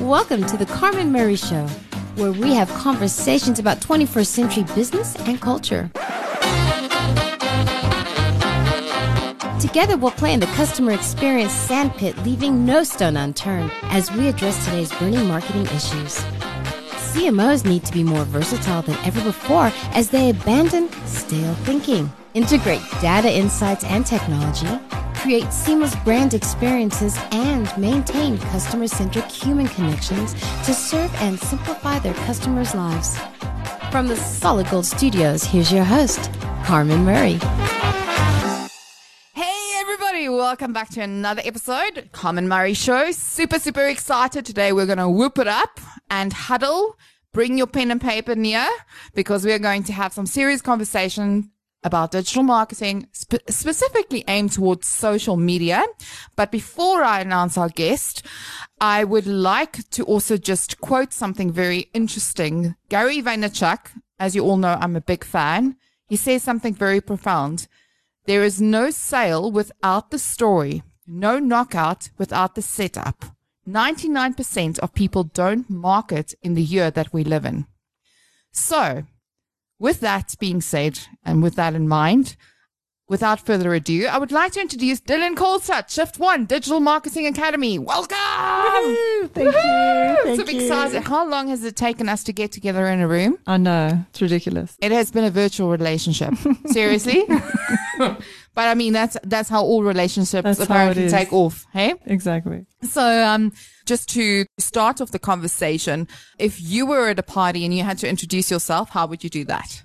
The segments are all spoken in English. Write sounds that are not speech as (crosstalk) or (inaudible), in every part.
Welcome to the Carmen Murray Show, where we have conversations about 21st century business and culture. Together, we'll play in the customer experience sandpit, leaving no stone unturned as we address today's burning marketing issues. CMOs need to be more versatile than ever before as they abandon stale thinking, integrate data insights and technology, create seamless brand experiences, and maintain customer centric human connections to serve and simplify their customers' lives. From the Solid Gold Studios, here's your host, Carmen Murray. Hey everybody, welcome back to another episode, Carmen Murray Show. Super, super excited. Today we're going to whoop it up and huddle. Bring your pen and paper near because we are going to have some serious conversation about digital marketing, spe- specifically aimed towards social media. But before I announce our guest, I would like to also just quote something very interesting. Gary Vaynerchuk, as you all know, I'm a big fan. He says something very profound. There is no sale without the story, no knockout without the setup. 99% of people don't market in the year that we live in. So, with that being said, and with that in mind, without further ado, I would like to introduce Dylan Kohlstadt, Shift One Digital Marketing Academy. Welcome! Thank you. Thank so you. excited. How long has it taken us to get together in a room? I know. It's ridiculous. It has been a virtual relationship. (laughs) Seriously? (laughs) but I mean, that's that's how all relationships That's apparently take off. Hey? Exactly. So, um, just to start off the conversation, if you were at a party and you had to introduce yourself, how would you do that?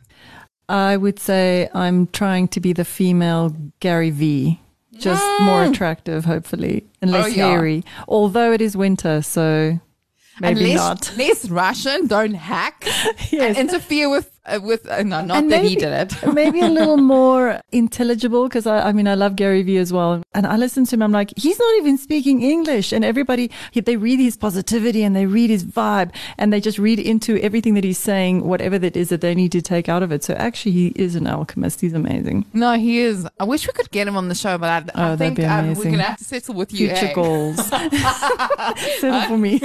I would say I'm trying to be the female Gary V. Just more attractive, hopefully, and less Mm. Oh, yeah. hairy. Although it is winter, so maybe and less, not. less Russian, don't hack (laughs) and interfere with uh, with uh, no, not And that he did it. (laughs) maybe a little (laughs) more intelligible because I, I mean I love Gary Vee as well and I listen to him I'm like he's not even speaking English and everybody he, they read his positivity and they read his vibe and they just read into everything that he's saying whatever that is that they need to take out of it so actually he is an alchemist he's amazing No, he is. I wish we could get him on the show, but I, Oh, I think um, we're gonna have to settle with you. future eh? goals (laughs) settle for me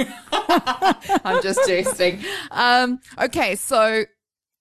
I'm just jesting. Um, okay, so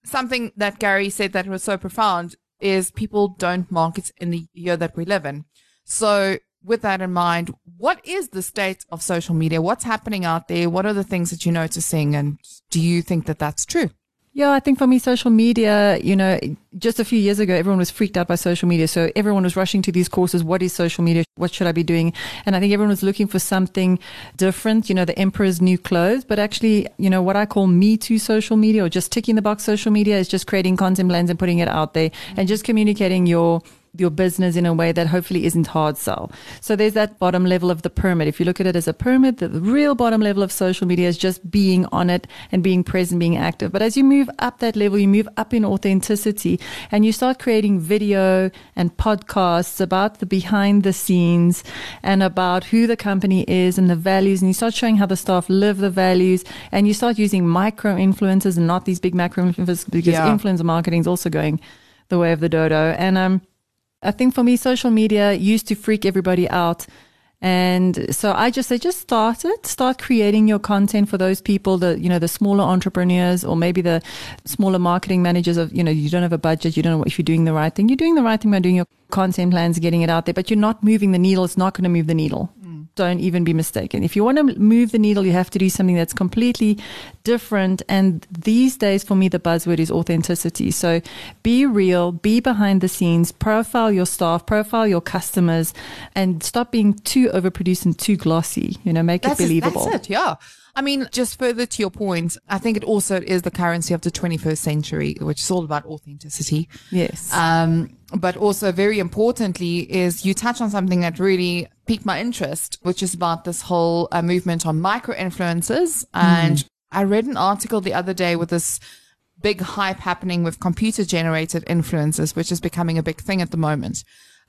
something that Gary said that was so profound is people don't market in the year that we live in. So with that in mind, what is the state of social media? What's happening out there? What are the things that you're noticing? And do you think that that's true? Yeah, I think for me, social media, you know, just a few years ago, everyone was freaked out by social media. So everyone was rushing to these courses. What is social media? What should I be doing? And I think everyone was looking for something different, you know, the emperor's new clothes. But actually, you know, what I call me too social media or just ticking the box social media is just creating content plans and putting it out there and just communicating your your business in a way that hopefully isn't hard sell. So there's that bottom level of the pyramid. If you look at it as a pyramid, the, real bottom level of social media is just being on it and being present, being active. But as you move up that level, you move up in authenticity and you start creating video and podcasts about the behind the scenes and about who the company is and the values. And you start showing how the staff live the values and you start using micro influencers and not these big macro influencers because Yeah. influencer marketing is also going the way of the dodo. And, um, I think for me, social media used to freak everybody out. And so I just say, just start it. Start creating your content for those people, that, you know, the smaller entrepreneurs or maybe the smaller marketing managers of, you know, you don't have a budget. You don't know if you're doing the right thing. You're doing the right thing by doing your content plans, getting it out there, but you're not moving the needle. It's not going to move the needle. Don't even be mistaken. If you want to move the needle, you have to do something that's completely different. And these days, for me, the buzzword is authenticity. So be real, be behind the scenes, profile your staff, profile your customers, and stop being too overproduced and too glossy. You know, make That's it believable. that's it. Yeah. I mean, just further to your point, I think it also is the currency of the 21st century, which is all about authenticity. Yes. Um, but also very importantly is you touch on something that really piqued my interest, which is about this whole uh, movement on micro influencers. And I read an article the other day with this big hype happening with computer generated influencers, which is becoming a big thing at the moment.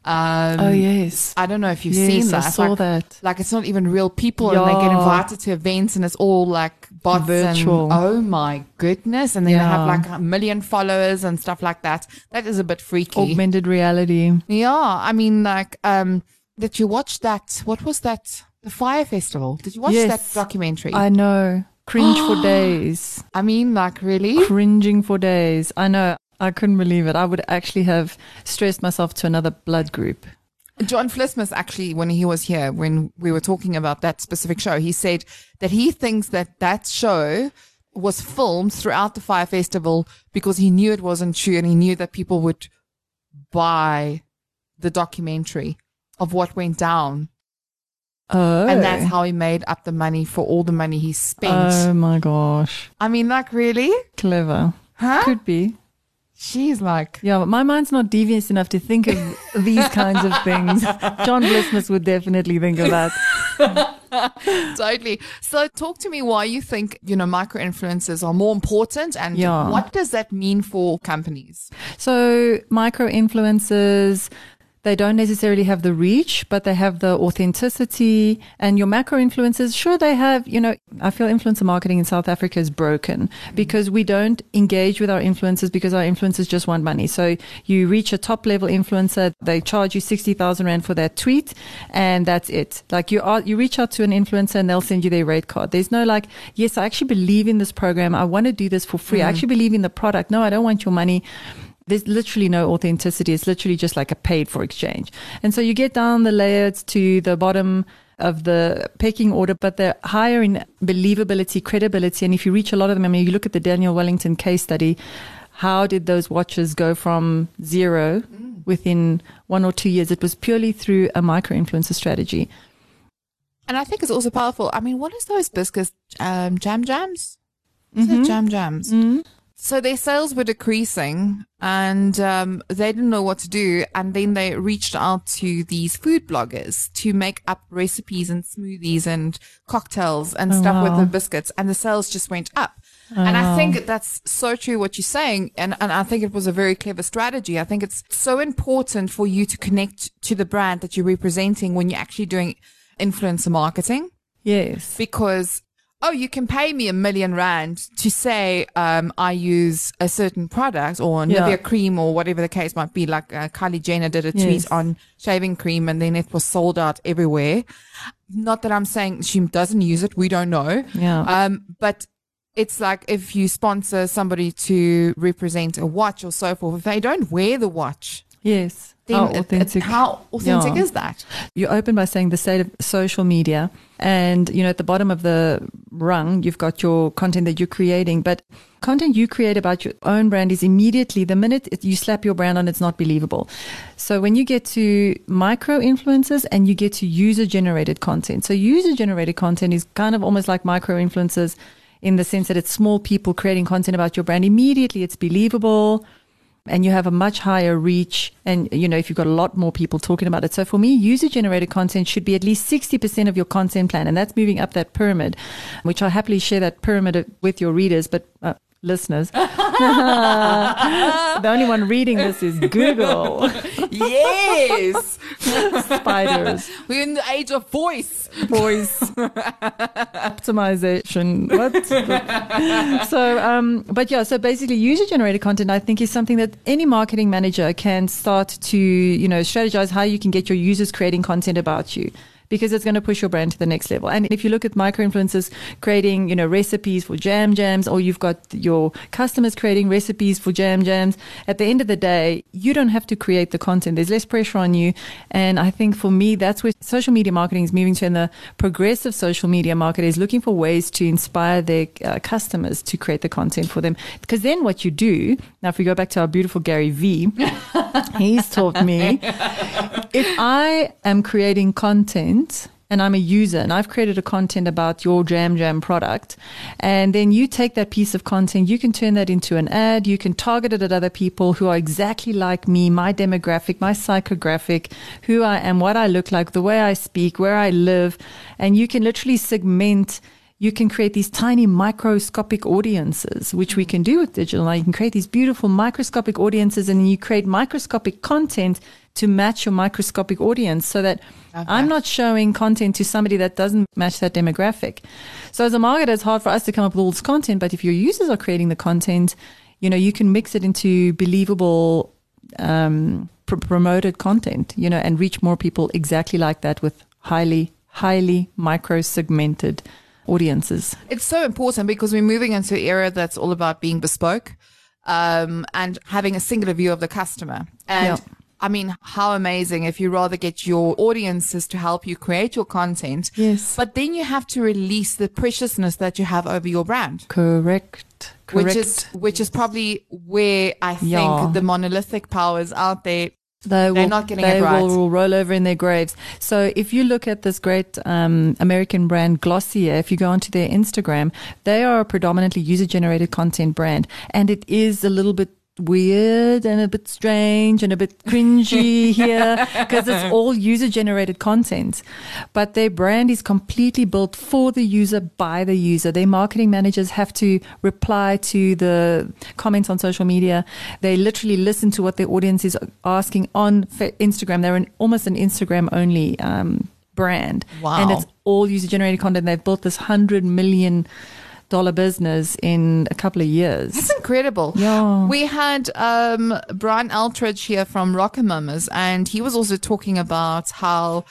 Um, oh, yes. I don't know if you've Yes, seen that. I saw like, that. Like it's not even real people, and they get invited to events, and it's all like bots Virtual. And, oh my goodness! And then they have like a million followers and stuff like that. That is a bit freaky. Augmented reality. yeah, I mean, like um, that you watch that. What was that? The the Fyre Festival. Did you watch Yes. that documentary? I know. Cringe for (gasps) days. I mean, like, really? Cringing for days. I know. I couldn't believe it. I would actually have stressed myself to another blood group. John Vlismas actually, when he was here, when we were talking about that specific show, he said that he thinks that that show was filmed throughout the Fyre Festival because he knew it wasn't true and he knew that people would buy the documentary of what went down. Oh. And that's how he made up the money for all the money he spent. Oh my gosh. I mean, like, really? Clever. Huh? Could be. She's like, Yeah, but my mind's not devious enough to think of (laughs) these kinds of things. John Vlismas would definitely think of that. (laughs) totally. So, talk to me why you think, you know, micro influencers are more important and Yeah. what does that mean for companies? So, micro influencers, they don't necessarily have the reach, but they have the authenticity. And your macro influencers, sure, they have, you know, I feel influencer marketing in South Africa is broken mm. because we don't engage with our influencers because our influencers just want money. So you reach a top level influencer, they charge you 60,000 Rand for that tweet, and that's it. Like you are, you reach out to an influencer and they'll send you their rate card. There's no like, yes, I actually believe in this program. I want to do this for free. I mm. actually believe in the product. No, I don't want your money there's literally no authenticity. It's literally just like a paid for exchange. And so you get down the layers to the bottom of the pecking order, but they're higher in believability, credibility. And if you reach a lot of them, I mean, you look at the Daniel Wellington case study, how did those watches go from zero mm. within one or two years? It was purely through a micro influencer strategy. And I think it's also powerful. I mean, what is those biscuits? Um, jam jams? It mm-hmm. jam jams? Mm-hmm. So their sales were decreasing and um, they didn't know what to do. And then they reached out to these food bloggers to make up recipes and smoothies and cocktails and stuff with the biscuits. And the sales just went up. And I think that's so true what you're saying. And, and I think it was a very clever strategy. I think it's so important for you to connect to the brand that you're representing when you're actually doing influencer marketing Yes. because oh you can pay me a million rand to say um, i use a certain product or Yeah. nivea cream or whatever the case might be like uh, kylie jenner did a tweet Yes. on shaving cream and then it was sold out everywhere not that i'm saying she doesn't use it we don't know Yeah. um, but it's like if you sponsor somebody to represent a watch or so forth if they don't wear the watch yes. Then How authentic. how authentic Yeah. is that? You open by saying the state of social media and you know at the bottom of the rung you've got your content that you're creating but content you create about your own brand is immediately the minute you slap your brand on it's not believable. So when you get to micro influencers and you get to user generated content so user generated content is kind of almost like micro influencers in the sense that it's small people creating content about your brand. Immediately it's believable and you have a much higher reach and you know if you've got a lot more people talking about it. So for me user generated content should be at least 60% of your content plan and that's moving up that pyramid. Which I'll happily share that pyramid with your readers but uh, listeners (laughs) (laughs) the only one reading this is google yes spiders we're in the age of voice voice optimization. What? (laughs) so, um, but yeah, so basically, user generated content, I think, is something that any marketing manager can start to, you know, strategize how you can get your users creating content about you. Because it's going to push your brand to the next level. And if you look at micro influencers creating, you know, recipes for jam jams, or you've got your customers creating recipes for jam jams, at the end of the day, you don't have to create the content. There's less pressure on you. And I think for me, that's where social media marketing is moving to. And the progressive social media market is looking for ways to inspire their uh, customers to create the content for them. Because then what you do, now if we go back to our beautiful Gary Vee, (laughs) he's taught me if I am creating content and I'm a user and I've created a content about your Jam Jam product, and then you take that piece of content, you can turn that into an ad, you can target it at other people who are exactly like me, my demographic, my psychographic, who I am, what I look like, the way I speak, where I live, and you can literally segment you can create these tiny microscopic audiences, which we can do with digital. Now you can create these beautiful microscopic audiences and you create microscopic content to match your microscopic audience so that I'm not showing content to somebody that doesn't match that demographic. So as a marketer, it's hard for us to come up with all this content, but if your users are creating the content, you know, you can mix it into believable, um, pr- promoted content, you know, and reach more people exactly like that with highly highly micro segmented audiences. It's so important because we're moving into an era that's all about being bespoke um, and having a singular view of the customer. And Yeah. I mean, how amazing if you rather get your audiences to help you create your content. Yes. But then you have to release the preciousness that you have over your brand. Correct. Correct. Which is which is probably where I think Yeah. the monolithic powers out there They will, not getting they it right. will roll over in their graves. So if you look at this great um, American brand Glossier, if you go onto their Instagram, they are a predominantly user generated content brand, and it is a little bit weird and a bit strange and a bit cringy (laughs) here because it's all user generated content. But their brand is completely built for the user by the user. Their marketing managers have to reply to the comments on social media. They literally listen to what their audience is asking on Instagram. They're an, almost an Instagram only um, brand. Wow. And it's all user generated content. They've built this hundred million dollar business in a couple of years. That's incredible. Yeah. We had um, Brian Eltridge here from Rocker Mamas, and he was also talking about how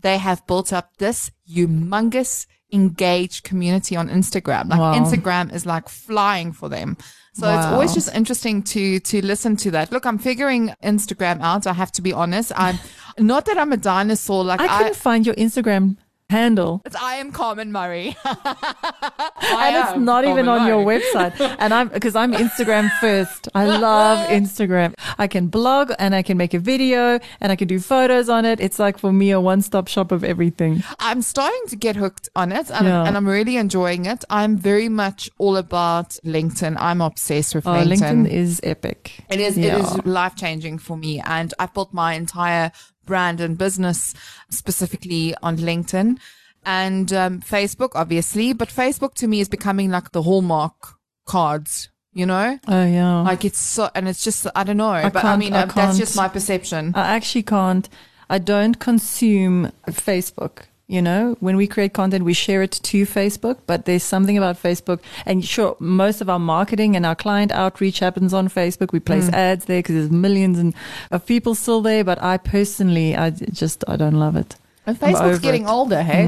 they have built up this humongous engaged community on Instagram. Like Wow. Instagram is like flying for them. So it's always just interesting to to listen to that. Look, I'm figuring Instagram out. I have to be honest. I'm not that I'm a dinosaur. Like I I, couldn't find your Instagram handle. it's I am Carmen Murray. (laughs) and it's not even on your website. (laughs) And I'm because I'm Instagram first. I love Instagram. I can blog and I can make a video and I can do photos on it. It's like for me a one-stop shop of everything. I'm starting to get hooked on it and, Yeah. and I'm really enjoying it. I'm very much all about LinkedIn. I'm obsessed with Oh, LinkedIn. LinkedIn is epic. It is Yeah. it is life changing for me and I've built my entire brand and business specifically on LinkedIn and um, Facebook obviously, but Facebook to me is becoming like the hallmark cards, you know? Oh yeah. Like it's so and it's just I don't know, but I mean I uh, that's just my perception. I actually can't. I don't consume Facebook. You know, when we create content, we share it to Facebook, but there's something about Facebook. And sure, most of our marketing and our client outreach happens on Facebook. We place Mm. ads there because there's millions and of people still there. But I personally, I just, I don't love it. And Facebook's getting it. Older, hey?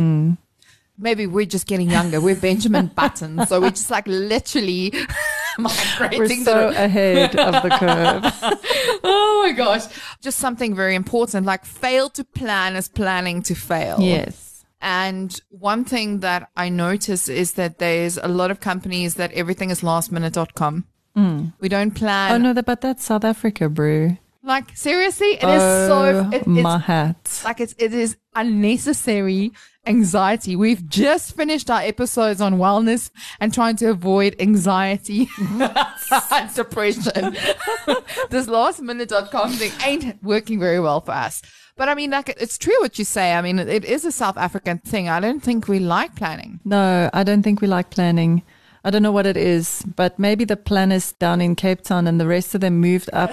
Maybe we're just getting younger. We're Benjamin (laughs) Button. so we're just like literally (laughs) migrating. We're so the- ahead of the curve. (laughs) oh my gosh! Just something very important. Like fail to plan is planning to fail. yes. And one thing that I notice is that there's a lot of companies that everything is lastminute.com. Mm. We don't plan. Oh no, but that's South Africa, bro. Like seriously, it is so. It, my hat. like it's it is unnecessary anxiety. We've just finished our episodes on wellness and trying to avoid anxiety (laughs) and depression. (laughs) this lastminute.com thing ain't working very well for us. But I mean, like, it's true what you say. I mean, it, it is a South African thing. I don't think we like planning. No, I don't think we like planning. I don't know what it is, but maybe the planners down in Cape Town and the rest of them moved up.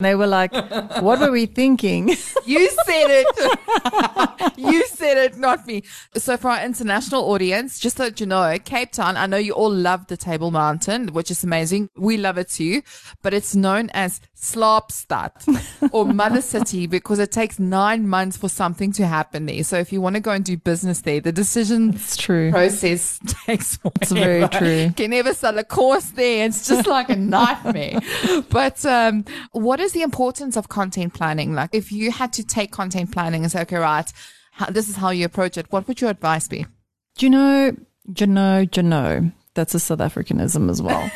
And they were like, what were we thinking? (laughs) You said it. (laughs) you said it, not me. So for our international audience, just so that you know, Cape Town, I know you all love the Table Mountain, which is amazing. We love it too, but it's known as Slaapstad (laughs) or Mother City because it takes nine months for something to happen there. So if you want to go and do business there, the decision It's true. process takes It's very true. You can never sell a course there. It's just like a nightmare. but um, what is the importance of content planning? Like, if you had to take content planning and say, okay, right, how, this is how you approach it, what would your advice be? Do you know, do you know, do you know? That's a South Africanism as well.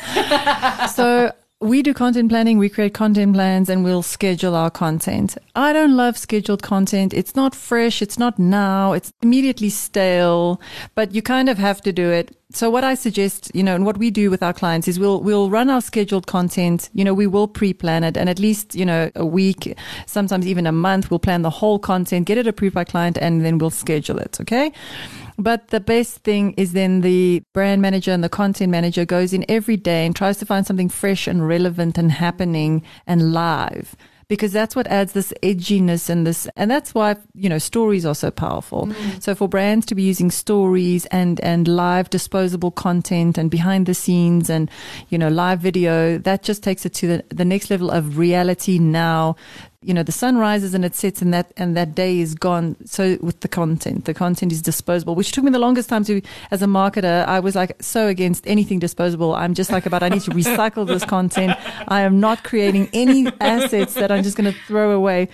(laughs) so we do content planning, we create content plans and we'll schedule our content. I don't love scheduled content. It's not fresh. It's not now. It's immediately stale, but you kind of have to do it. So what I suggest, you know, and what we do with our clients is we'll, we'll run our scheduled content. You know, we will pre-plan it and at least, you know, a week, sometimes even a month, we'll plan the whole content, get it approved by client and then we'll schedule it. Okay. But the best thing is then the brand manager and the content manager goes in every day and tries to find something fresh and relevant and happening and live. Because that's what adds this edginess and this and that's why you know stories are so powerful. Mm. So for brands to be using stories and and live disposable content and behind the scenes and you know live video that just takes it to the, the next level of reality now you know the sun rises and it sets and that and that day is gone. So with the content the content is disposable which took me the longest time to as a marketer i was like so against anything disposable. I'm just like about i need to recycle this content. I am not creating any assets that i'm just going to throw away.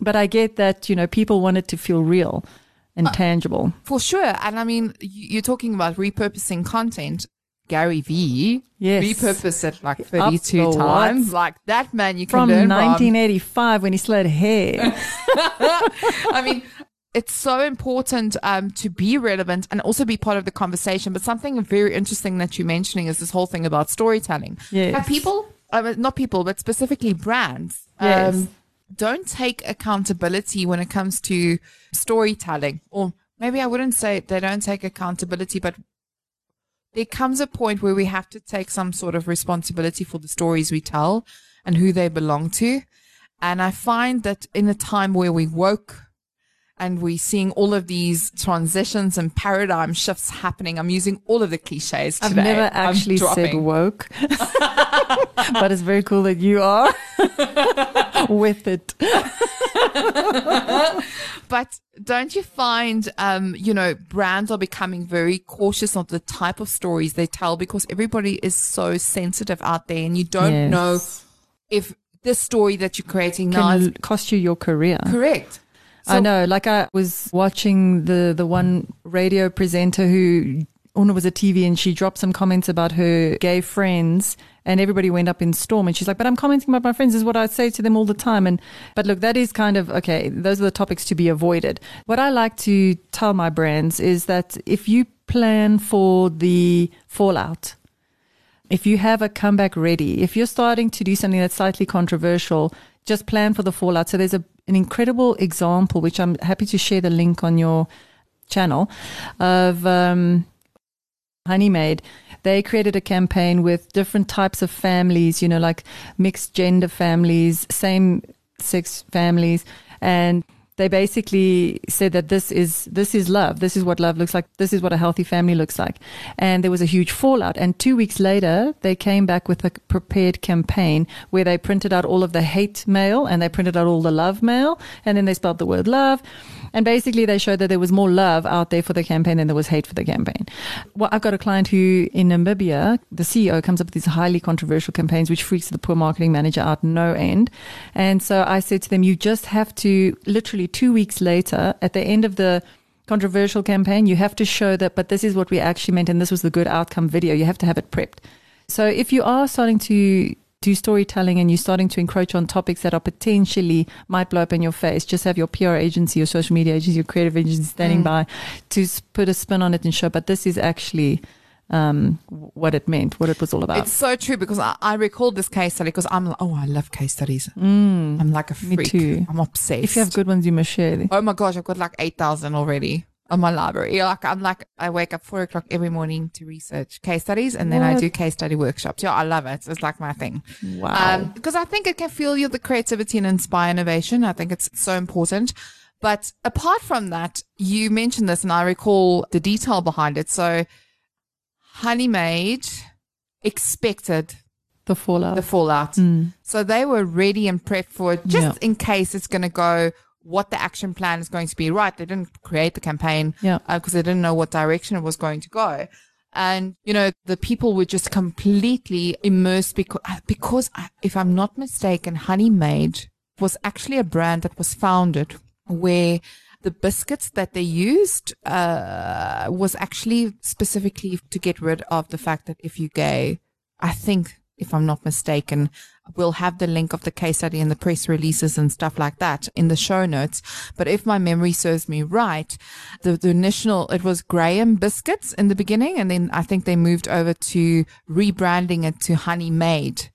But i get that you know people want it to feel real and uh, tangible. For sure. And I mean, you- you're talking about repurposing content. Gary Vee Yes. repurposed it like 32 times. Like that man you can from learn 1985 when he slid hair. (laughs) (laughs) I mean, it's so important um, to be relevant and also be part of the conversation. But something very interesting that you're mentioning is this whole thing about storytelling. Yes. People, uh, not people, but specifically brands, Yes. um, don't take accountability when it comes to storytelling. Or maybe I wouldn't say they don't take accountability, but there comes a point where we have to take some sort of responsibility for the stories we tell and who they belong to. And I find that in a time where we woke and we're seeing all of these transitions and paradigm shifts happening, I'm using all of the cliches today. I've never actually said woke, (laughs) but it's very cool that you are (laughs) with it. (laughs) But don't you find, um, you know, brands are becoming very cautious of the type of stories they tell because everybody is so sensitive out there and you don't Yes. know if this story that you're creating now Can cost you your career. correct. I know. Like I was watching the the one radio presenter who Una was a TV and she dropped some comments about her gay friends and everybody went up in storm and she's like, But I'm commenting about my friends this is what I say to them all the time and but look, that is kind of okay, those are the topics to be avoided. What I like to tell my brands is that if you plan for the fallout, if you have a comeback ready, if you're starting to do something that's slightly controversial, just plan for the fallout. So there's a, an incredible example, which I'm happy to share the link on your channel, of um, Honeymaid. They created a campaign with different types of families, you know, like mixed gender families, same sex families, and they basically said that this is this is love. This is what love looks like. This is what a healthy family looks like. And there was a huge fallout. And two weeks later, they came back with a prepared campaign where they printed out all of the hate mail and they printed out all the love mail, and then they spelled the word love. And basically, they showed that there was more love out there for the campaign than there was hate for the campaign. Well, I've got a client who in Namibia, the CEO comes up with these highly controversial campaigns, which freaks the poor marketing manager out no end. And so I said to them, you just have to literally two weeks later, at the end of the controversial campaign, you have to show that, but this is what we actually meant, and this was the good outcome video. You have to have it prepped. So if you are starting to do storytelling and you're starting to encroach on topics that are potentially might blow up in your face, just have your PR agency, your social media agency, your creative agency standing by to put a spin on it and show, but this is actually um, what it meant, what it was all about. It's so true because I, I recall this case study because I'm like, oh, I love case studies. I'm like a freak. me too. I'm obsessed. if you have good ones, you must share them. oh my gosh, I've got like 8,000 already on my library. Like, I'm like, I wake up four o'clock every morning to research case studies and then I do case study workshops. Yeah, I love it. It's like my thing. Wow. Um, because I think it can fuel you the creativity and inspire innovation. I think it's so important. But apart from that, you mentioned this and I recall the detail behind it. So Honeymaid expected the fallout. the fallout. Mm. So they were ready and prepped for it just Yeah. in case it's going to go what the action plan is going to be right. They didn't create the campaign Yeah. because they didn't know what direction it was going to go. And, you know, the people were just completely immersed because, because if I'm not mistaken, Honeymaid was actually a brand that was founded where the biscuits that they used uh, was actually specifically to get rid of the fact that if you're gay, I think, if I'm not mistaken, we'll have the link of the case study and the press releases and stuff like that in the show notes. But if my memory serves me right, the, the initial, it was Graham Biscuits in the beginning. And then I think they moved over to rebranding it to Honeymaid.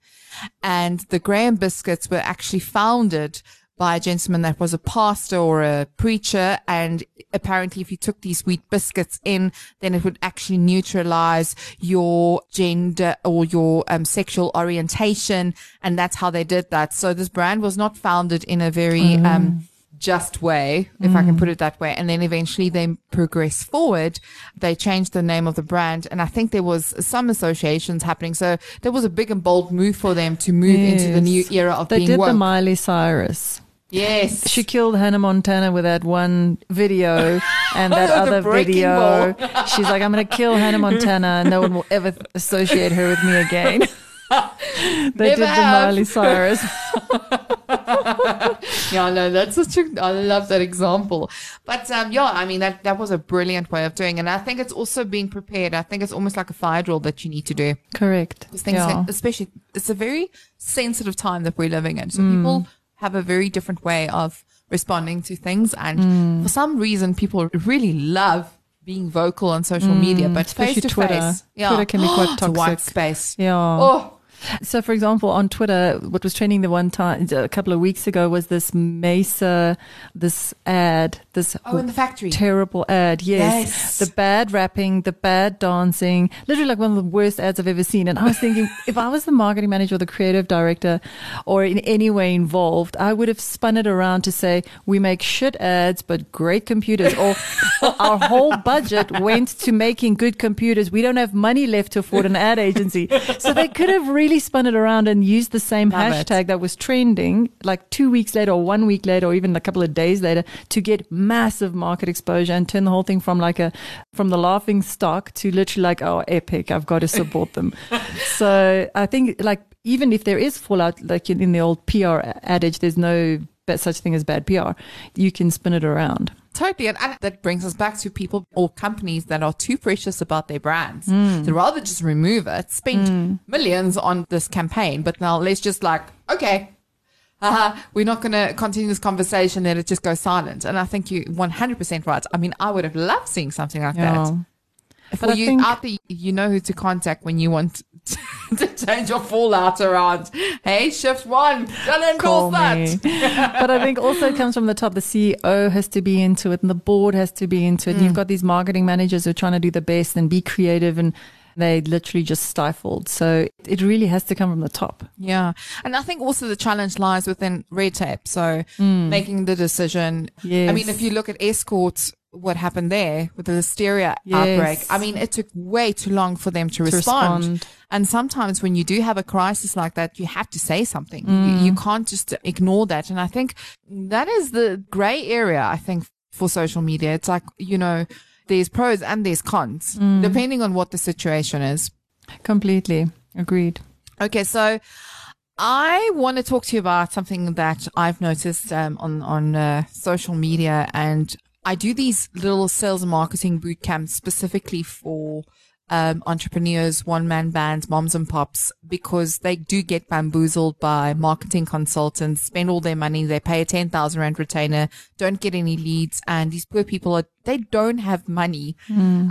And the Graham Biscuits were actually founded by a gentleman that was a pastor or a preacher. And apparently, if you took these wheat biscuits in, then it would actually neutralize your gender or your um, sexual orientation. And that's how they did that. So this brand was not founded in a very, um, just way, if I can mm. put it that way. And then eventually they progressed forward. They changed the name of the brand. And I think there was some associations happening. So there was a big and bold move for them to move into the new era of They being did woke. the Miley Cyrus. Yes. She killed Hannah Montana with that one video (laughs) and that other video. She's like, I'm going to kill Hannah Montana and no one will ever associate her with me again. (laughs) (laughs) they Never did the. Miley Cyrus. (laughs) yeah, no, that's such a. I love that example. But um, yeah, I mean that that was a brilliant way of doing, it. and I think it's also being prepared. I think it's almost like a fire drill that you need to do. Correct. Things, Yeah. especially, it's a very sensitive time that we're living in. Mm. So people have a very different way of responding to things, and Mm. for some reason, people really love being vocal on social media, but face Mm, especially to Twitter. face, yeah, Twitter can be quite (gasps) It's a white space. Yeah. Oh, So, for example, on Twitter, what was trending the one time a couple of weeks ago was this Mecer, this ad, this oh, in the factory. terrible ad. Yes. Yes. The bad rapping, the bad dancing, literally like one of the worst ads I've ever seen. And I was thinking, (laughs) if I was the marketing manager or the creative director or in any way involved, I would have spun it around to say, we make shit ads, but great computers. Or, (laughs) or our whole budget went to making good computers. We don't have money left to afford an ad agency. So they could have really spun it around and used the same Love it. hashtag that was trending like two weeks later or one week later or even a couple of days later to get massive market exposure and turn the whole thing from like a from the laughing stock to literally like oh epic. I've got to support them. (laughs) So i think like even if there is fallout like in, in the old pr adage there's no such thing as bad pr you can spin it around Totally. And, that brings us back to people or companies that are too precious about their brands. Hmm. They'd rather just remove it, spend millions on this campaign, but now let's just like, okay, uh, we're not going to continue this conversation, let it just go silent. And I think you're 100% right. I mean, I would have loved seeing something like that. For But you think- out there, you know who to contact when you want (laughs) to change your fallout around. Hey, shift one, don't Call endorse that. (laughs) but I think also it comes from the top. The CEO has to be into it and the board has to be into it. And you've mm. got these marketing managers who are trying to do the best and be creative and they literally just stifled. So it really has to come from the top. Yeah. And I think also the challenge lies within red tape. So mm. making the decision. I mean, if you look at Eskort's, what happened there with the listeria Yes. outbreak, I mean, it took way too long for them to, respond. respond. And sometimes when you do have a crisis like that, you have to say something. You, Mm. you can't just ignore that. And I think that is the gray area, I think, for social media. It's like, you know, there's pros and there's cons, Mm. depending on what the situation is. Completely. Agreed. Okay, so I want to talk to you about something that I've noticed um, on on uh, social media, and I do these little sales and marketing boot camps specifically for um, entrepreneurs, one man bands, moms and pops, because they do get bamboozled by marketing consultants, spend all their money, they pay a ten thousand rand retainer, don't get any leads, and these poor people are they don't have money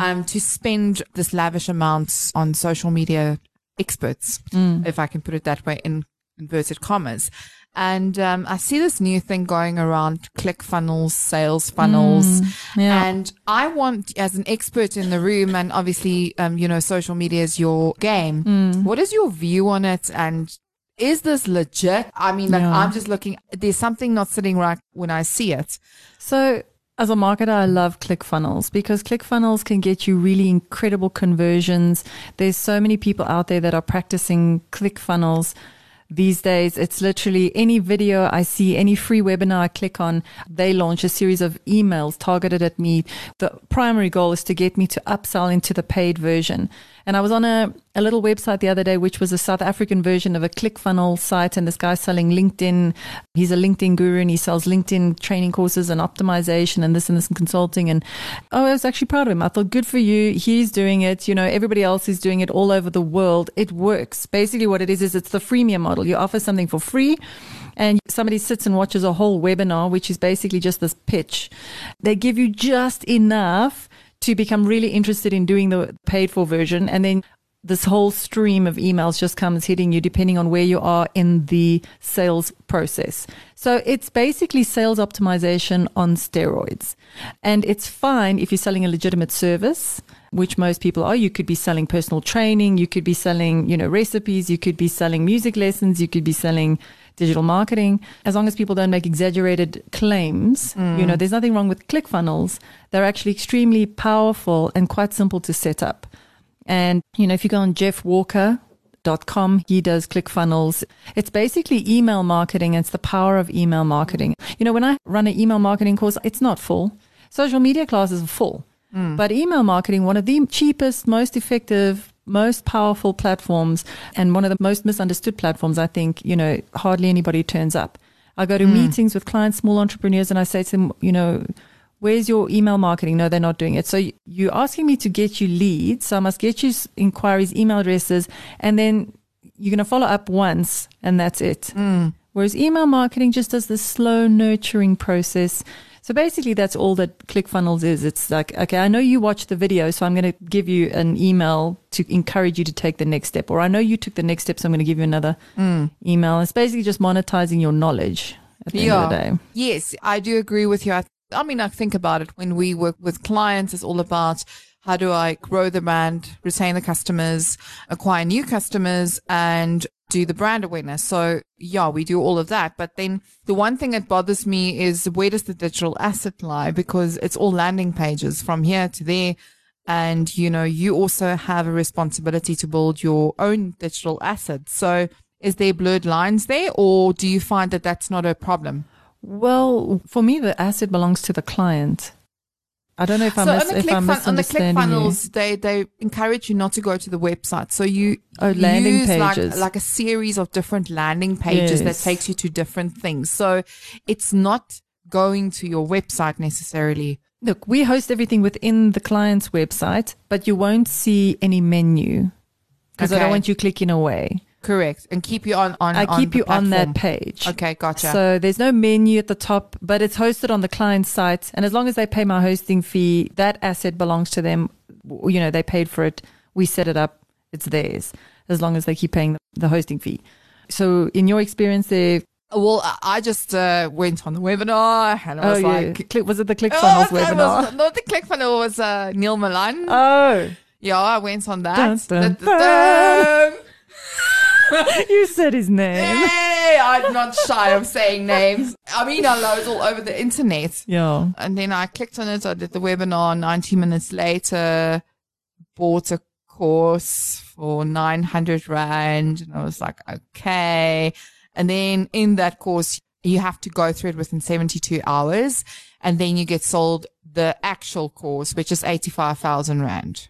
um, to spend this lavish amounts on social media experts, if I can put it that way, in inverted commas. And um, I see this new thing going around click funnels, sales funnels. yeah. And I want, as an expert in the room, and obviously, um, you know, social media is your game. What is your view on it? And is this legit? I mean, like, Yeah. I'm just looking, there's something not sitting right when I see it. So as a marketer, I love ClickFunnels because ClickFunnels can get you really incredible conversions. There's so many people out there that are practicing ClickFunnels these days. It's literally any video I see, any free webinar I click on, they launch a series of emails targeted at me. The primary goal is to get me to upsell into the paid version. And I was on a, a little website the other day, which was a South African version of a ClickFunnels site. And this guy's selling LinkedIn. He's a LinkedIn guru and he sells LinkedIn training courses and optimization and this and this and consulting. And oh, I was actually proud of him. I thought, good for you. He's doing it. You know, everybody else is doing it all over the world. It works. Basically, what it is, is it's the freemium model. You offer something for free and somebody sits and watches a whole webinar, which is basically just this pitch. They give you just enough to become really interested in doing the paid for version. And then this whole stream of emails just comes hitting you depending on where you are in the sales process. So it's basically sales optimization on steroids. And it's fine if you're selling a legitimate service, which most people are. You could be selling personal training, you could be selling, you know, recipes, you could be selling music lessons, you could be selling digital marketing. As long as people don't make exaggerated claims, mm. you know, there's nothing wrong with ClickFunnels. They're actually extremely powerful and quite simple to set up. And, you know, if you go on Jeff Walker, DougDavid.com. He does ClickFunnels. It's basically email marketing. It's the power of email marketing. You know, when I run an email marketing course, it's not full. Social media classes are full. Mm. But email marketing, one of the cheapest, most effective, most powerful platforms and one of the most misunderstood platforms, I think, you know, hardly anybody turns up. I go to mm. meetings with clients, small entrepreneurs, and I say to them, you know, where's your email marketing? No, they're not doing it. So you're asking me to get you leads. So I must get you inquiries, email addresses, and then you're going to follow up once and that's it. Mm. Whereas email marketing just does this slow nurturing process. So basically, that's all that ClickFunnels is. It's like, okay, I know you watched the video, so I'm going to give you an email to encourage you to take the next step. Or I know you took the next step, so I'm going to give you another mm. email. It's basically just monetizing your knowledge at the end of the day. Yes, I do agree with you. I, I mean, I think about it when we work with clients, it's all about how do I grow the brand, retain the customers, acquire new customers, and do the brand awareness. So yeah, we do all of that. But then the one thing that bothers me is where does the digital asset lie? Because it's all landing pages from here to there. And, you know, you also have a responsibility to build your own digital assets. So is there blurred lines there or do you find that that's not a problem? Well, for me, the asset belongs to the client. I don't know if, I'm, mis- on the if click fun- on the click you. funnels, they they encourage you not to go to the website. So you Oh, landing use pages. like like a series of different landing pages that takes you to different things. So it's not going to your website necessarily. Look, we host everything within the client's website, but you won't see any menu because I don't want you clicking away. Correct, and keep you on on. I on keep you on that page. Okay, gotcha. So there's no menu at the top, but it's hosted on the client's site. And as long as they pay my hosting fee, that asset belongs to them. You know, they paid for it. We set it up. It's theirs as long as they keep paying the hosting fee. So in your experience there, well, I- just uh, went on the webinar and I oh was yeah, like. Click- was it the Oh, ClickFunnels that webinar? was not the ClickFunnels was uh, Neil Milan. oh, yeah, I went on that. Dun, dun, dun. (laughs) you said his name. Hey, I'm not shy of saying names. Amina loads all over the internet. Yeah. And then I clicked on it. I did the webinar. 90 minutes later, bought a course for 900 Rand. And I was like, okay. And then in that course, you have to go through it within 72 hours. And then you get sold the actual course, which is 85,000 Rand,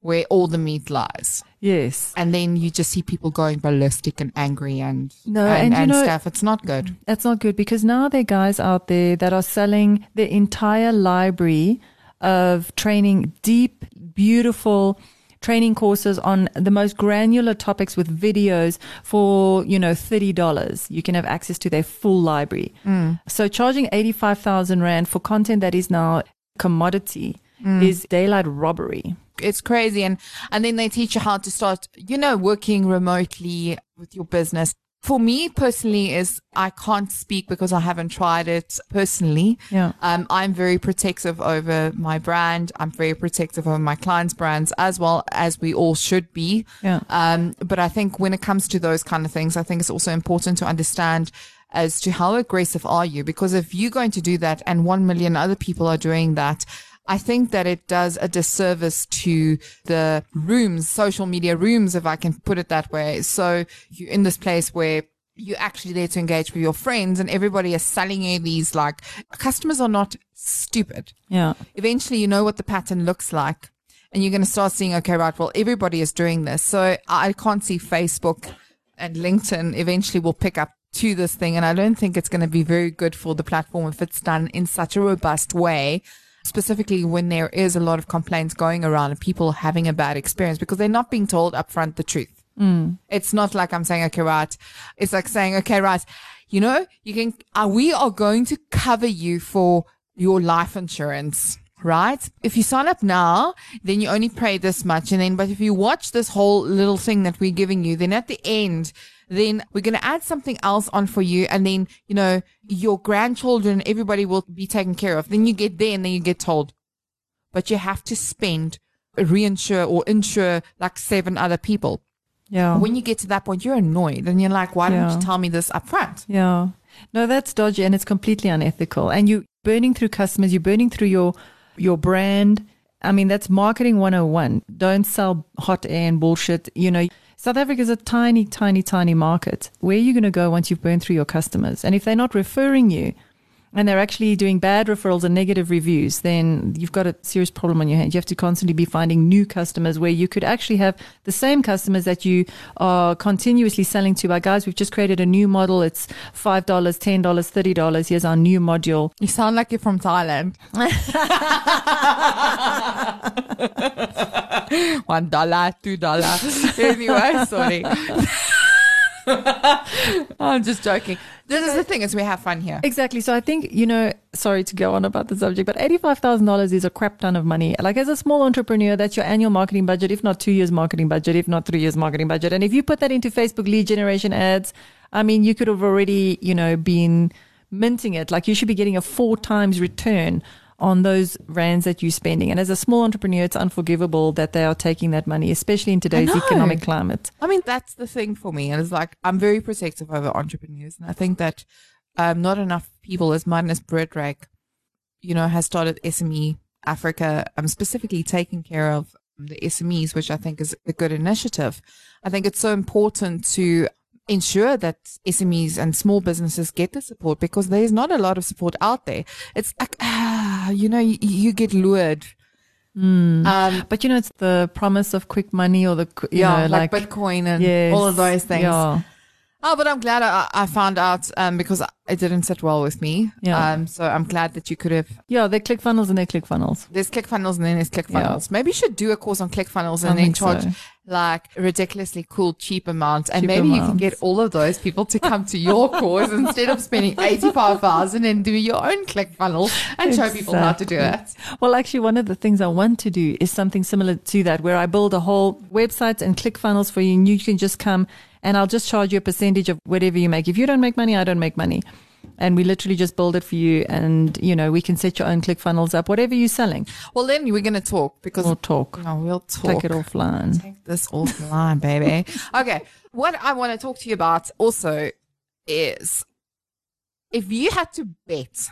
where all the meat lies Yes. and then you just see people going ballistic and angry and No, and, and you and know- stuff. It's not good. That's not good because now there are guys out there that are selling the entire library of training, deep, beautiful training courses on the most granular topics with videos for, you know, $30. You can have access to their full library. Mm. So charging 85,000 Rand for content that is now commodity mm. is daylight robbery. It's crazy, and and then they teach you how to start, you know, working remotely with your business. For me personally, is I can't speak because I haven't tried it personally. Yeah. Um, I'm very protective over my brand. I'm very protective over my clients' brands as well as we all should be. Yeah. Um, but I think when it comes to those kind of things, I think it's also important to understand as to how aggressive are you? Because if you're going to do that and one million other people are doing that, I think that it does a disservice to the rooms, social media rooms, if I can put it that way. So you're in this place where you're actually there to engage with your friends and everybody is selling you these like customers are not stupid Yeah. eventually you know what the pattern looks like and you're going to start seeing okay right well everybody is doing this so i can't see facebook and linkedin eventually will pick up to this thing and i don't think it's going to be very good for the platform if it's done in such a robust way specifically when there is a lot of complaints going around and people having a bad experience because they're not being told upfront the truth it's not like I'm saying, okay, right. It's like saying, okay, right. You know, you can, uh, we are going to cover you for your life insurance, right? If you sign up now, then you only pay this much. And then, but if you watch this whole little thing that we're giving you, then at the end, then we're going to add something else on for you. And then, you know, your grandchildren, everybody will be taken care of. Then you get there and then you get told, but you have to spend, reinsure or insure like seven other people. Yeah. When you get to that point, you're annoyed and you're like, why didn't you tell me this up front? Yeah. No, that's dodgy and it's completely unethical. And you're burning through customers, you're burning through your your brand. I mean, that's marketing 101. Don't sell hot air and bullshit. You know, South Africa is a tiny, tiny, tiny market. Where are you going to go once you've burned through your customers? And if they're not referring you and they're actually doing bad referrals and negative reviews, then you've got a serious problem on your hands. You have to constantly be finding new customers where you could actually have the same customers that you are continuously selling to. By guys, we've just created a new model. It's $5, $10, $30. Here's our new module. You sound like you're from Thailand. (laughs) One dollar, two dollar. Anyway, sorry. (laughs) (laughs) I'm just joking. This is the thing: is we have fun here. Exactly. So I think, you know, sorry to go on about the subject, but $85,000 is a crap ton of money. Like as a small entrepreneur, that's your annual marketing budget, if not two years marketing budget, if not three years marketing budget. And if you put that into Facebook lead generation ads, I mean, you could have already, you know, been minting it. Like you should be getting a four times return on those rands that you're spending. And as a small entrepreneur, it's unforgivable that they are taking that money, especially in today's economic climate. I mean, that's the thing for me. And it's like, I'm very protective over entrepreneurs. And I think that um, not enough people, as mine as you know, has started SME Africa, um, specifically taking care of the SMEs, which I think is a good initiative. I think it's so important to ensure that SMEs and small businesses get the support because there's not a lot of support out there. It's like, ah, you know, you, you get lured. Um, But you know, it's the promise of quick money or the, you yeah, know, like, like, Bitcoin and yes, all of those things. Yeah. Oh, but I'm glad I, I found out um, because it didn't sit well with me. Yeah. Um, so I'm glad that you could have. Yeah, they're ClickFunnels and they're ClickFunnels. There's click funnels and then there's ClickFunnels. Yeah. Maybe you should do a course on click funnels and then charge so. like ridiculously cool cheap amounts, and Cheap maybe you can get all of those people to come to your (laughs) course instead of spending eighty five thousand and do your own click funnel and show people how to do it. Well, actually, one of the things I want to do is something similar to that, where I build a whole website and click funnels for you, and you can just come and I'll just charge you a percentage of whatever you make. If you don't make money, I don't make money. And we literally just build it for you, and you know we can set your own ClickFunnels up, whatever you're selling. Well, then we're gonna talk because We'll talk. no, we'll talk. Take it offline. Take this offline, baby. Okay. What I want to talk to you about also is if you had to bet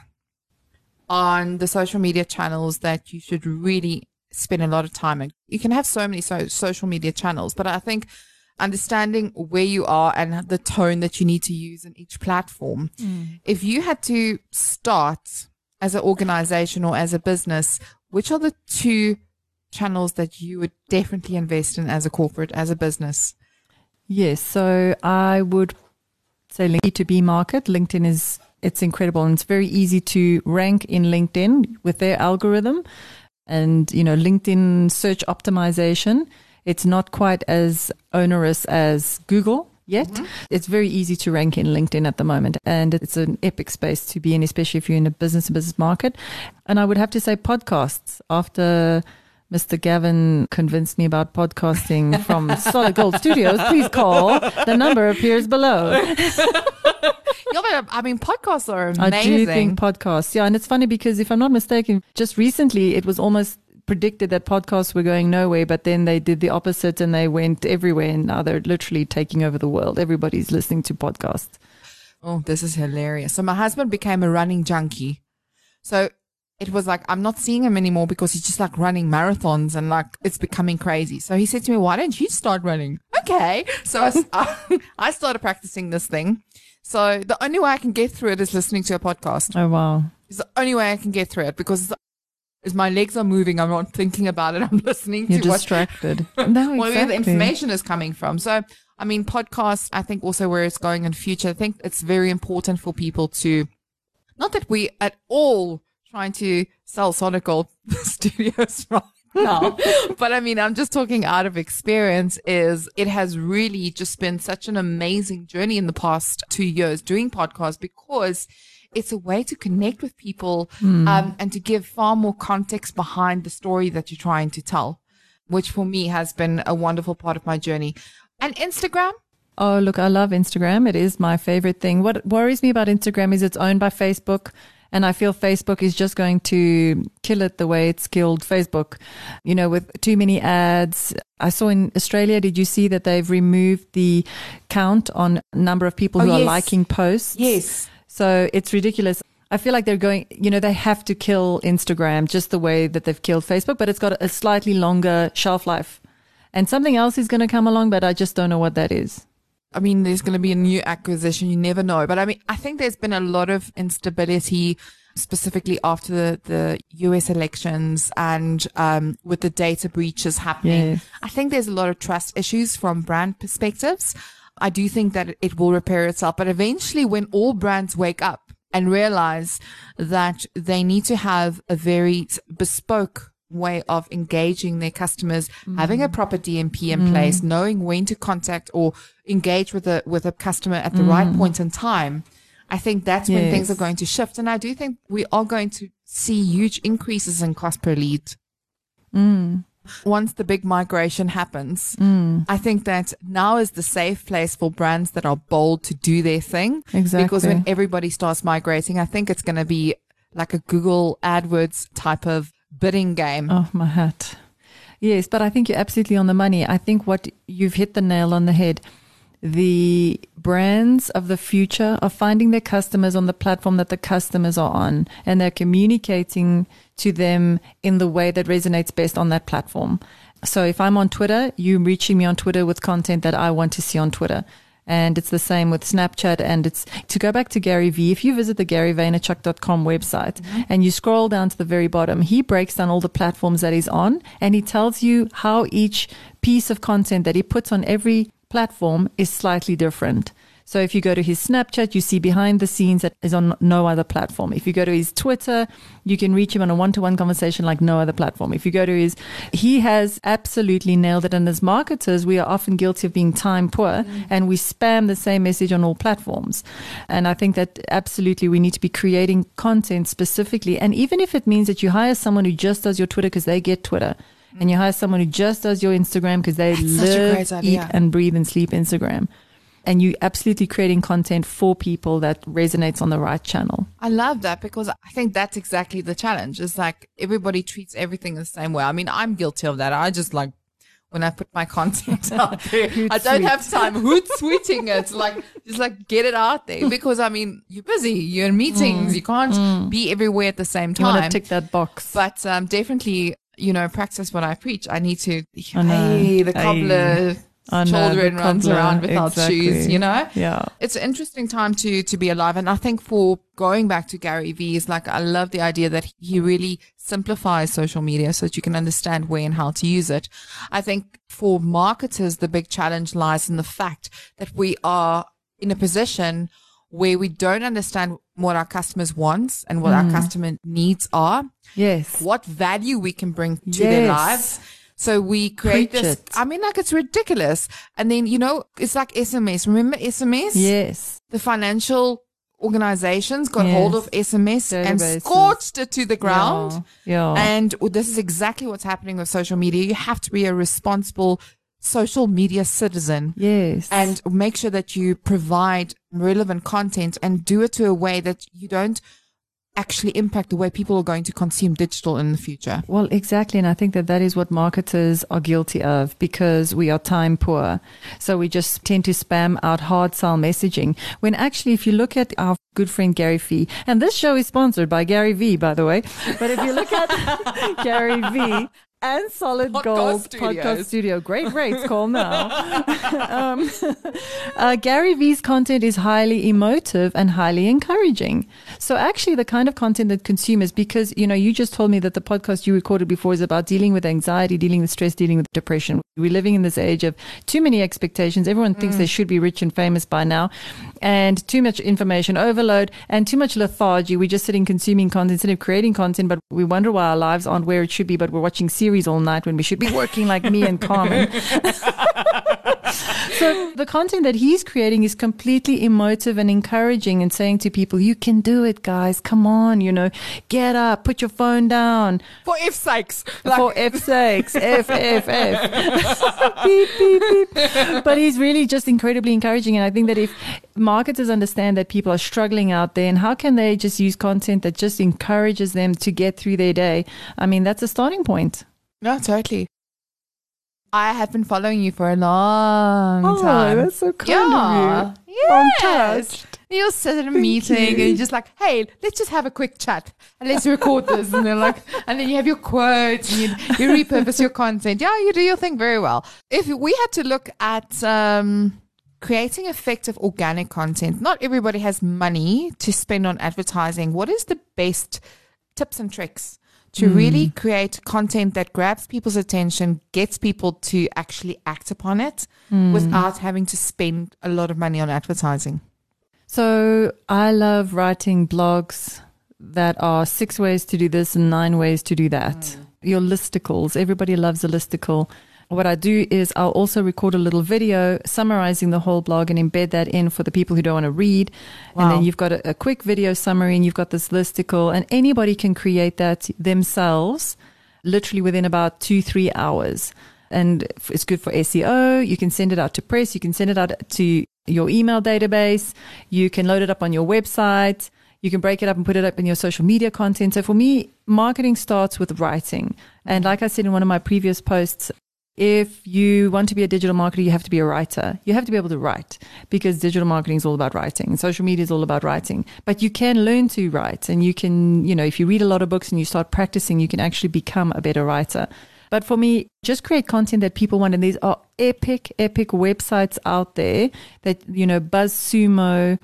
on the social media channels that you should really spend a lot of time in. You can have so many so- social media channels, but I think understanding where you are and the tone that you need to use in each platform. Mm. If you had to start as an organization or as a business, which are the two channels that you would definitely invest in as a corporate, as a business? Yes, so I would say link B2B market. LinkedIn is it's incredible and it's very easy to rank in LinkedIn with their algorithm and you know LinkedIn search optimization. It's not quite as onerous as Google yet. Mm-hmm. It's very easy to rank in LinkedIn at the moment and it's an epic space to be in especially if you're in a business to business market. And I would have to say podcasts after Mr. Gavin convinced me about podcasting from (laughs) Solid Gold Studios. Please call. The number appears below. (laughs) Yeah, but I mean, podcasts are amazing. I do think podcasts. Yeah, and it's funny because if I'm not mistaken, just recently it was almost predicted that podcasts were going nowhere, but then they did the opposite and they went everywhere, and now they're literally taking over the world. Everybody's listening to podcasts. Oh, this is hilarious. So my husband became a running junkie. So it was like, I'm not seeing him anymore because he's just like running marathons and like it's becoming crazy. So he said to me, why don't you start running? Okay. So I (laughs) started practicing this thing. So the only way I can get through it is listening to a podcast. Oh wow! It's the only way I can get through it because it's, as my legs are moving, I'm not thinking about it. (laughs) I'm listening You're to what distracted. (laughs) no, well, where the information is coming from. So, I mean, podcasts, I think also where it's going in future, I think it's very important for people to, not that we at all trying to sell Sonic Gold (laughs) Studios right now, but I mean, I'm just talking out of experience is it has really just been such an amazing journey in the past two years doing podcasts because it's a way to connect with people um, and to give far more context behind the story that you're trying to tell which for me has been a wonderful part of my journey. And Instagram, Oh, look, I love Instagram. It is my favorite thing. What worries me about Instagram is it's owned by Facebook. And I feel Facebook is just going to kill it the way it's killed Facebook, you know, with too many ads. I saw in Australia, did you see that they've removed the count on number of people Oh, who are liking posts? yes, So it's ridiculous. I feel like they're going, you know, they have to kill Instagram just the way that they've killed Facebook, but it's got a slightly longer shelf life. And something else is going to come along, but I just don't know what that is. I mean, there's going to be a new acquisition. You never know. But I mean, I think there's been a lot of instability, specifically after the, the US elections and um, with the data breaches happening. Yes. I think there's a lot of trust issues from brand perspectives. I do think that it will repair itself. But eventually, when all brands wake up and realize that they need to have a very bespoke way of engaging their customers, mm-hmm. having a proper DMP in mm-hmm. place, knowing when to contact or engage with a with a customer at the right mm-hmm. point in time. I think that's when things are going to shift, and I do think we are going to see huge increases in cost per lead. Mm. Once the big migration happens, mm. I think that now is the safe place for brands that are bold to do their thing. Exactly. Because when everybody starts migrating, I think it's going to be like a Google AdWords type of bidding game. Oh, my hat. Yes, but I think you're absolutely on the money. I think what you've hit the nail on the head. The brands of the future are finding their customers on the platform that the customers are on, and they're communicating to them in the way that resonates best on that platform. So if I'm on Twitter, you're reaching me on Twitter with content that I want to see on Twitter. And it's the same with Snapchat. And it's to go back to Gary Vee. If you visit the GaryVaynerchuk.com website mm-hmm. and you scroll down to the very bottom, he breaks down all the platforms that he's on and he tells you how each piece of content that he puts on every platform is slightly different. So if you go to his Snapchat, you see behind the scenes that is on no other platform. If you go to his Twitter, you can reach him on a one-to-one conversation like no other platform. If you go to his, he has absolutely nailed it. And as marketers, we are often guilty of being time poor mm. and we spam the same message on all platforms. And I think that absolutely we need to be creating content specifically. And even if it means that you hire someone who just does your Twitter because they get Twitter. And you hire someone who just does your Instagram because they That's live, eat, and breathe and sleep Instagram. And you absolutely creating content for people that resonates on the right channel. I love that because I think that's exactly the challenge. It's like everybody treats everything the same way. I mean, I'm guilty of that. I just like when I put my (laughs) content out there, I don't have time hoot tweeting it. Like just like get it out there because I mean you're busy, you're in meetings, you can't be everywhere at the same Mm. You want time. to tick that box. but um, definitely, you know, practice what I preach. I need to. I. Hey, the cobbler I children runs cobbler, around without exactly. shoes. You know yeah. it's an interesting time to to be alive and i think for going back to gary vee is like i love the idea that he really simplifies social media so that you can understand where and how to use it i think for marketers the big challenge lies in the fact that we are in a position where we don't understand what our customers wants and what Mm. our customer needs are Yes. what value we can bring to their Yes. lives. So we create Preach this. it. I mean, like it's ridiculous. And then, you know, it's like SMS. Remember SMS? Yes. The financial organizations got hold of SMS and scorched it to the ground. Yeah. And this is exactly what's happening with social media. You have to be a responsible social media citizen yes. and make sure that you provide relevant content and do it to a way that you don't actually impact the way people are going to consume digital in the future. Well, exactly. And I think that that is what marketers are guilty of because we are time poor. So we just tend to spam out hard sell messaging. When actually, if you look at our good friend Gary Vee, and this show is sponsored by Gary Vee, by the way. But if you look at (laughs) Gary Vee, and Solid Podcast Gold Studios. Podcast Studio. Great rates, call now. (laughs) um, (laughs) uh, Gary Vee's content is highly emotive and highly encouraging. So actually the kind of content that consumers, because, you know, you just told me that the podcast you recorded before is about dealing with anxiety, dealing with stress, dealing with depression. We're living in this age of too many expectations. Everyone thinks they should be rich and famous by now and too much information overload and too much lethargy. We're just sitting consuming content instead of creating content, but we wonder why our lives aren't where it should be, but we're watching series all night when we should be working like me and Carmen. (laughs) so the content that he's creating is completely emotive and encouraging and saying to people, you can do it, guys. Come on, you know, get up, put your phone down. For F sakes. For F sakes, F, F, F. (laughs) beep, beep, beep. But he's really just incredibly encouraging. And I think that if marketers understand that people are struggling out there and how can they just use content that just encourages them to get through their day? I mean, that's a starting point. No, totally. I have been following you for a long time. Oh, that's so kind yeah. Yes. You'll sit in a meeting and you're just like, hey, let's just have a quick chat and let's record this. And they're like, and then you have your quotes and you, you repurpose your content. Yeah, you do your thing very well. If we had to look at um, creating effective organic content, not everybody has money to spend on advertising. What is the best tips and tricks? To really mm. create content that grabs people's attention, gets people to actually act upon it mm. without having to spend a lot of money on advertising. So I love writing blogs that are six ways to do this and nine ways to do that. Mm. Your listicles. Everybody loves a listicle. What I do is I'll also record a little video summarizing the whole blog and embed that in for the people who don't want to read. And then you've got a, a quick video summary and you've got this listicle and anybody can create that themselves literally within about two, three hours. And it's good for SEO. You can send it out to press. You can send it out to your email database. You can load it up on your website. You can break it up and put it up in your social media content. So for me, marketing starts with writing. And like I said in one of my previous posts, if you want to be a digital marketer, you have to be a writer. You have to be able to write because digital marketing is all about writing. Social media is all about writing. But you can learn to write and you can, you know, if you read a lot of books and you start practicing, you can actually become a better writer. But for me, just create content that people want. And these are epic, epic websites out there that, you know, BuzzSumo,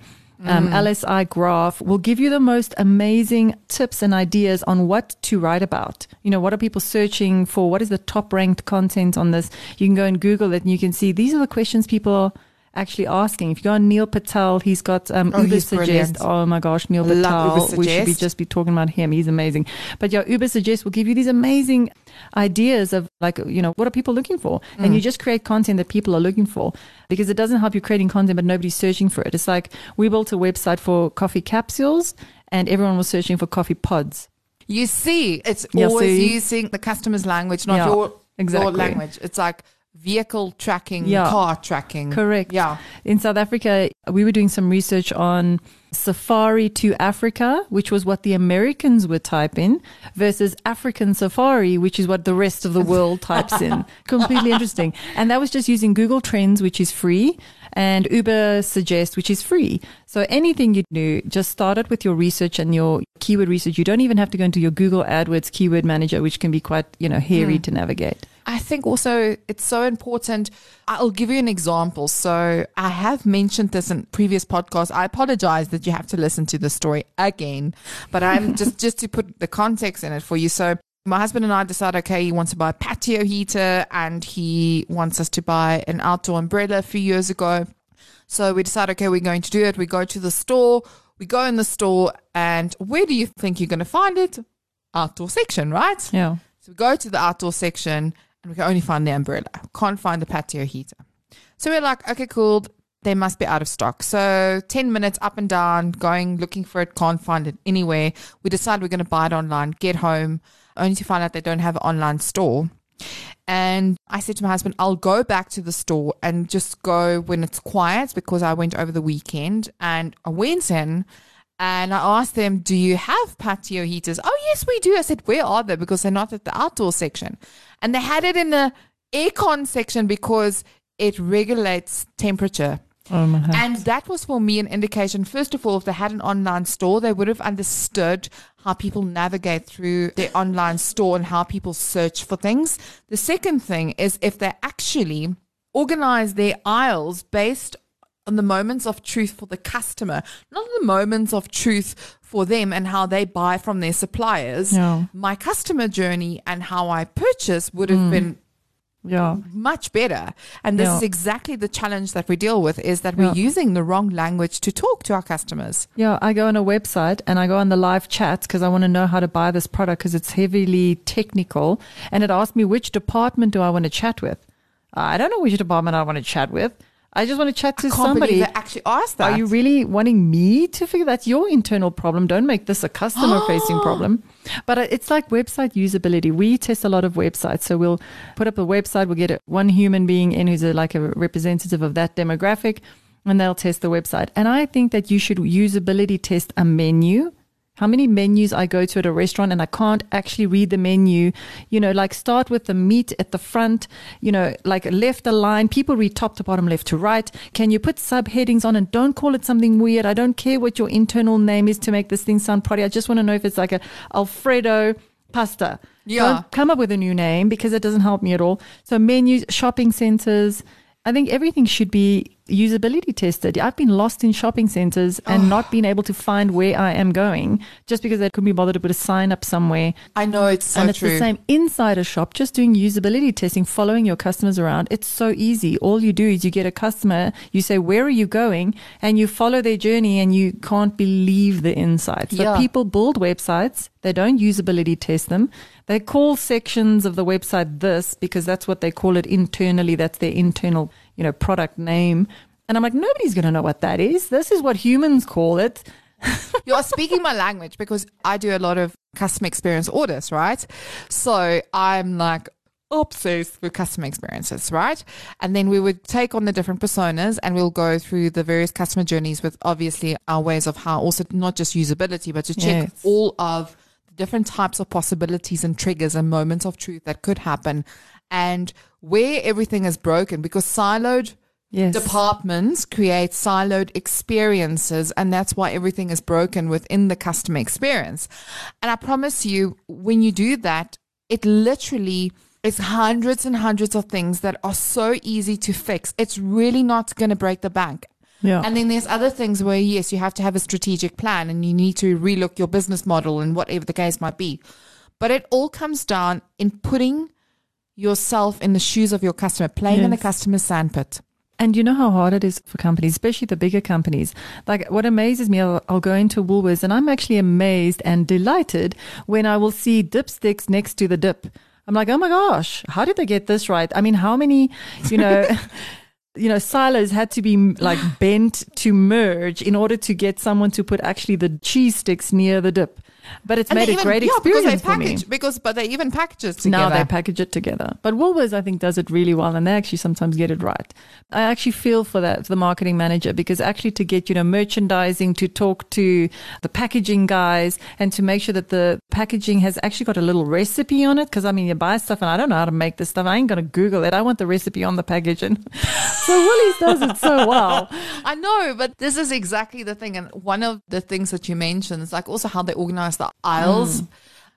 um, LSI Graph will give you the most amazing tips and ideas on what to write about. You know, what are people searching for? What is the top ranked content on this? You can go and Google it and you can see these are the questions people are actually asking. If you go on Neil Patel, he's got um, Oh, Ubersuggest. brilliant. Oh my gosh, Neil Patel. We should be just be talking about him. He's amazing. But yeah, Ubersuggest will give you these amazing ideas of like, you know, what are people looking for? Mm. And you just create content that people are looking for because it doesn't help you creating content, but nobody's searching for it. It's like we built a website for coffee capsules and everyone was searching for coffee pods. You see, it's Yeah, always see? using the customer's language, not Yeah, your, your language. It's like vehicle tracking, Yeah. car tracking. Correct. Yeah. In South Africa, we were doing some research on safari to Africa, which was what the Americans would type in, versus African safari, which is what the rest of the world (laughs) types in. Completely interesting. And that was just using Google Trends, which is free, and Ubersuggest, which is free. So anything you do, just start it with your research and your keyword research. You don't even have to go into your Google AdWords keyword manager, which can be quite, you know, hairy hmm. to navigate. I think also it's so important. I'll give you an example. So I have mentioned this in previous podcasts. I apologize that you have to listen to the story again, but I'm (laughs) just just to put the context in it for you. So my husband and I decided, okay, he wants to buy a patio heater and he wants us to buy an outdoor umbrella a few years ago. So we decided, okay, we're going to do it. We go to the store. We go in the store, and where do you think you're going to find it? Outdoor section, right? Yeah. So we go to the outdoor section and we can only find the umbrella. Can't find the patio heater. So we're like, okay, cool. They must be out of stock. So 10 minutes up and down, going, looking for it, can't find it anywhere. We decide we're going to buy it online, get home, only to find out they don't have an online store. And I said to my husband, I'll go back to the store and just go when it's quiet because I went over the weekend. And I went in and I asked them, Do you have patio heaters? Oh, yes, we do. I said, Where are they? Because they're not at the outdoor section. And they had it in the aircon section because it regulates temperature. Oh. And that was for me an indication. First of all, if they had an online store, they would have understood how people navigate through their online store and how people search for things. The second thing is if they actually organize their aisles based on the moments of truth for the customer, not the moments of truth for them and how they buy from their suppliers. Yeah. My customer journey and how I purchase would have mm. been Yeah. much better. And this Yeah. is exactly the challenge that we deal with is that we're Yeah. using the wrong language to talk to our customers. Yeah, I go on a website and I go on the live chats because I want to know how to buy this product because it's heavily technical. And it asks me which department do I want to chat with. I don't know which department I want to chat with. I just want to chat to Can't somebody. believe actually asked that. Are you really wanting me to figure that's your internal problem? Don't make this a customer facing (gasps) problem. But uh, it's like website usability. We test a lot of websites. So we'll put up a website, we'll get one human being in who's a, like a representative of that demographic, and they'll test the website. And I think that you should usability test a menu. How many menus I go to at a restaurant and I can't actually read the menu. You know, like start with the meat at the front, you know, like left align. People read top to bottom, left to right. Can you put subheadings on and don't call it something weird? I don't care what your internal name is to make this thing sound pretty. I just want to know if it's like a Alfredo pasta. Yeah. Don't come up with a new name because it doesn't help me at all. So menus, shopping centers. I think everything should be usability tested. I've been lost in shopping centers and not oh. been able to find where I am going just because I couldn't be bothered to put a sign up somewhere. I know it's so and it's true. the same inside a shop, just doing usability testing, following your customers around. It's so easy. All you do is you get a customer, you say, Where are you going? And you follow their journey and you can't believe the insights. So Yeah. people build websites, they don't usability test them. They call sections of the website this because that's what they call it internally. That's their internal, you know, product name. And I'm like, nobody's going to know what that is. This is what humans call it. (laughs) You're speaking my language because I do a lot of customer experience audits, right? So I'm like obsessed with customer experiences, right? And then we would take on the different personas and we'll go through the various customer journeys with obviously our ways of how also not just usability, but to check Yes. all of different types of possibilities and triggers and moments of truth that could happen. And where everything is broken because siloed Yes. departments create siloed experiences and that's why everything is broken within the customer experience. And i promise you when you do that it literally is hundreds and hundreds of things that are so easy to fix. It's really not going to break the bank Yeah. and then there's other things where yes you have to have a strategic plan and you need to relook your business model and whatever the case might be but it all comes down in putting yourself in the shoes of your customer playing in the customer's sandpit And you know how hard it is for companies, especially the bigger companies. Like what amazes me, I'll, I'll go into Woolworths and I'm actually amazed and delighted when I will see dipsticks next to the dip. I'm like, oh my gosh, how did they get this right? I mean, how many, you know, (laughs) you know, silos had to be (sighs) like bent to merge in order to get someone to put actually the cheese sticks near the dip. But it's And made a even- great yeah, experience because they for me. Because, but they even package it together. Now they package it together. But Woolworths, I think, does it really well, and they actually sometimes get it right. I actually feel for that, for the marketing manager, because actually to get, you know, merchandising to talk to the packaging guys and to make sure that the packaging has actually got a little recipe on it. Because I mean, you buy stuff and I don't know how to make this stuff. I ain't going to Google it. I want the recipe on the package. And (laughs) so Woolies does it so well. (laughs) I know, but this is exactly the thing. And one of the things that you mentioned is like also how they organize the aisles. Mm.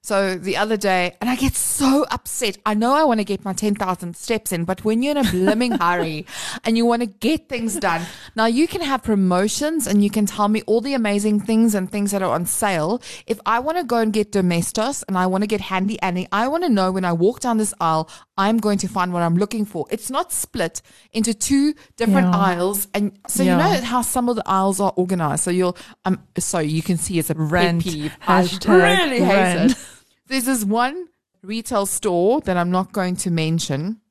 So the other day, and I get so upset. I know I want to get my 10,000 steps in, but when you're in a blimming (laughs) hurry and you want to get things done, now you can have promotions and you can tell me all the amazing things and things that are on sale. If I want to go and get Domestos and I want to get Handy Andy, I want to know when I walk down this aisle, I'm going to find what I'm looking for. It's not split into two different Yeah. aisles. And so Yeah. you know how some of the aisles are organized. So you'll, um, so you can see it's a Rant. pet peeve. I Hashtag really hate it. (laughs) There's this one retail store that I'm not going to mention.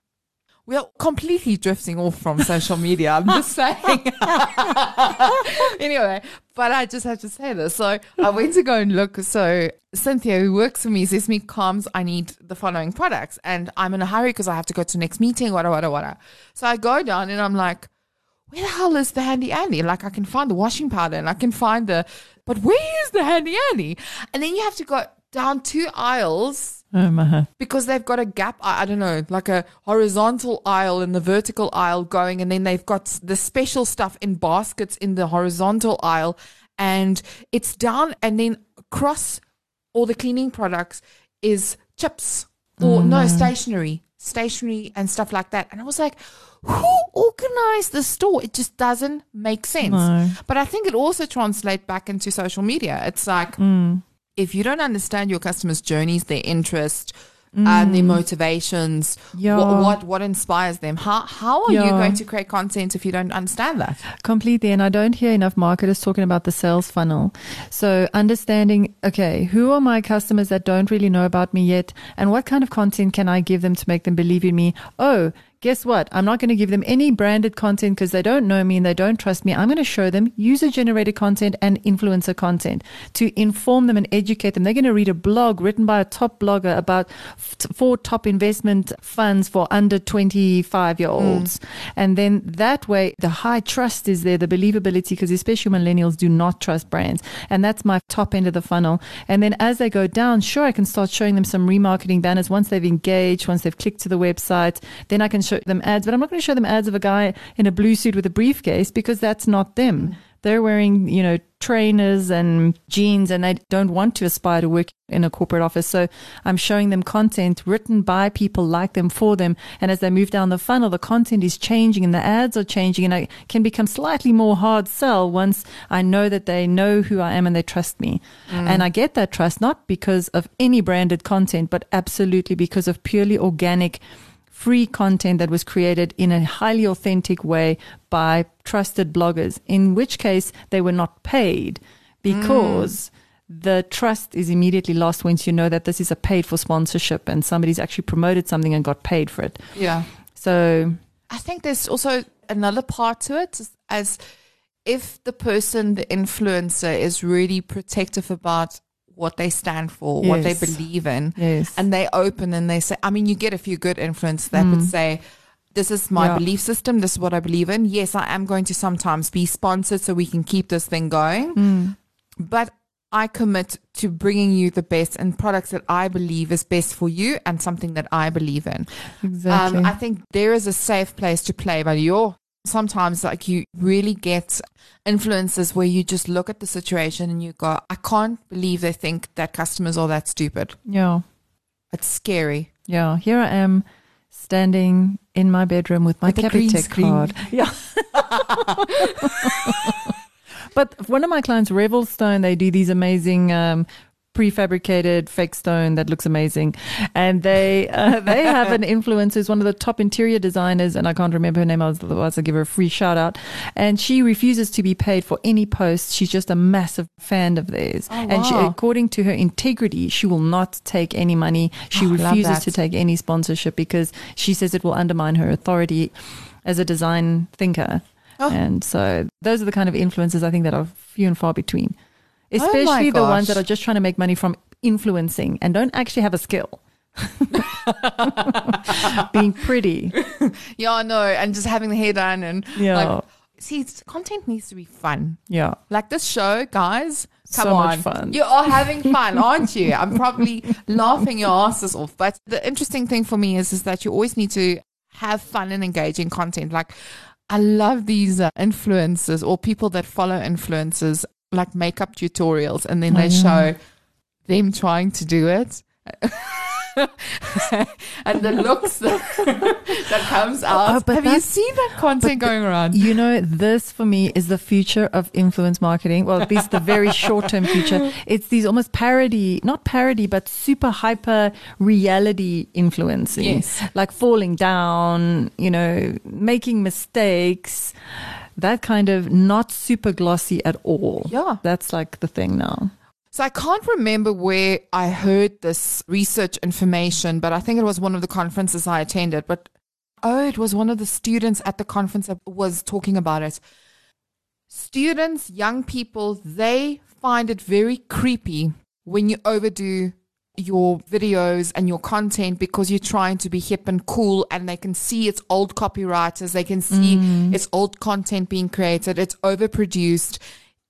We are completely drifting off from social media. I'm just (laughs) saying. (laughs) anyway, but I just have to say this. So I went to go and look. So Cynthia, who works for me, says me, "Comes, I need the following products, and I'm in a hurry because I have to go to the next meeting. Wada wada wada." So I go down and I'm like, where the hell is the handy Andy? Like I can find the washing powder and I can find the, but where is the handy Andy?" And then you have to go down two aisles Oh my. because they've got a gap. I, I don't know, like a horizontal aisle and the vertical aisle going, and then they've got the special stuff in baskets in the horizontal aisle, and it's down, and then across all the cleaning products is chips or oh, no stationery, stationery and stuff like that. And I was like, who organized the store? It just doesn't make sense. No. But I think it also translates back into social media. It's like mm. If you don't understand your customers' journeys, their interest, and um, mm. their motivations, Yeah. what, what what inspires them, how how are you going to create content if you don't understand that? Completely. And I don't hear enough marketers talking about the sales funnel. So understanding, okay, who are my customers that don't really know about me yet? And what kind of content can I give them to make them believe in me? Oh, guess what? I'm not going to give them any branded content because they don't know me and they don't trust me. I'm going to show them user generated content and influencer content to inform them and educate them. They're going to read a blog written by a top blogger about four top investment funds for under 25 year olds. Mm. And then that way, the high trust is there, the believability, because especially millennials do not trust brands. And that's my top end of the funnel. And then as they go down, sure, I can start showing them some remarketing banners once they've engaged, once they've clicked to the website. Then I can show them ads, but I'm not going to show them ads of a guy in a blue suit with a briefcase because that's not them. Mm. They're wearing, you know, trainers and jeans and they don't want to aspire to work in a corporate office. So I'm showing them content written by people like them for them. And as they move down the funnel, the content is changing and the ads are changing and I can become slightly more hard sell once I know that they know who I am and they trust me. Mm. And I get that trust not because of any branded content, but absolutely because of purely organic free content that was created in a highly authentic way by trusted bloggers, in which case they were not paid because mm. the trust is immediately lost once you know that this is a paid for sponsorship and somebody's actually promoted something and got paid for it. Yeah. So, I think there's also another part to it as- as if the person, the influencer, is really protective about what they stand for, what they believe in, yes. and they open and they say, I mean, you get a few good influencers that would say, this is my Yeah. belief system. This is what I believe in. Yes, I am going to sometimes be sponsored so we can keep this thing going. But I commit to bringing you the best and products that I believe is best for you and something that I believe in. exactly. Um, I think there is a safe place to play, but you're sometimes like you really get influences where you just look at the situation and you go, I can't believe they think that customers are that stupid. yeah. It's scary. Yeah. Here I am standing in my bedroom with my With Capitec card. (laughs) Yeah. (laughs) but one of my clients, Revelstone, they do these amazing um, prefabricated fake stone that looks amazing, and they uh, (laughs) they have an influencer who's one of the top interior designers, and I can't remember her name. I Otherwise, I'll give her a free shout out. And she refuses to be paid for any posts. She's just a massive fan of theirs, Oh, and she, according to her integrity, she will not take any money. She Oh, refuses to take any sponsorship because she says it will undermine her authority as a design thinker. Oh. And so those are the kind of influences I think that are few and far between. Oh Especially the ones that are just trying to make money from influencing and don't actually have a skill. (laughs) Being pretty. (laughs) Yeah, I know. And just having the hair done and Yeah. like, see, content needs to be fun. Yeah. Like this show, guys, come So on. fun. You are having (laughs) fun, aren't you? I'm probably laughing your asses off. But the interesting thing for me is, is that you always need to have fun and engaging content. Like, I love these uh, influencers or people that follow influencers, like makeup tutorials, and then Oh, they yeah. show them trying to do it. (laughs) and the looks that, (laughs) that comes oh, oh, out. Oh, but Have you seen that content going around? You know, this for me is the future of influence marketing. Well, at least the very (laughs) short term future. It's these almost parody, not parody, but super hyper reality influencing. Yes. Like falling down, you know, making mistakes, that kind of not super glossy at all. Yeah. That's like the thing now. So I can't remember where I heard this research information, but I think it was one of the conferences I attended. But oh, it was one of the students at the conference that was talking about it. Students, young people, they find it very creepy when you overdo your videos and your content because you're trying to be hip and cool and they can see it's old copywriters, they can see mm. it's old content being created, it's overproduced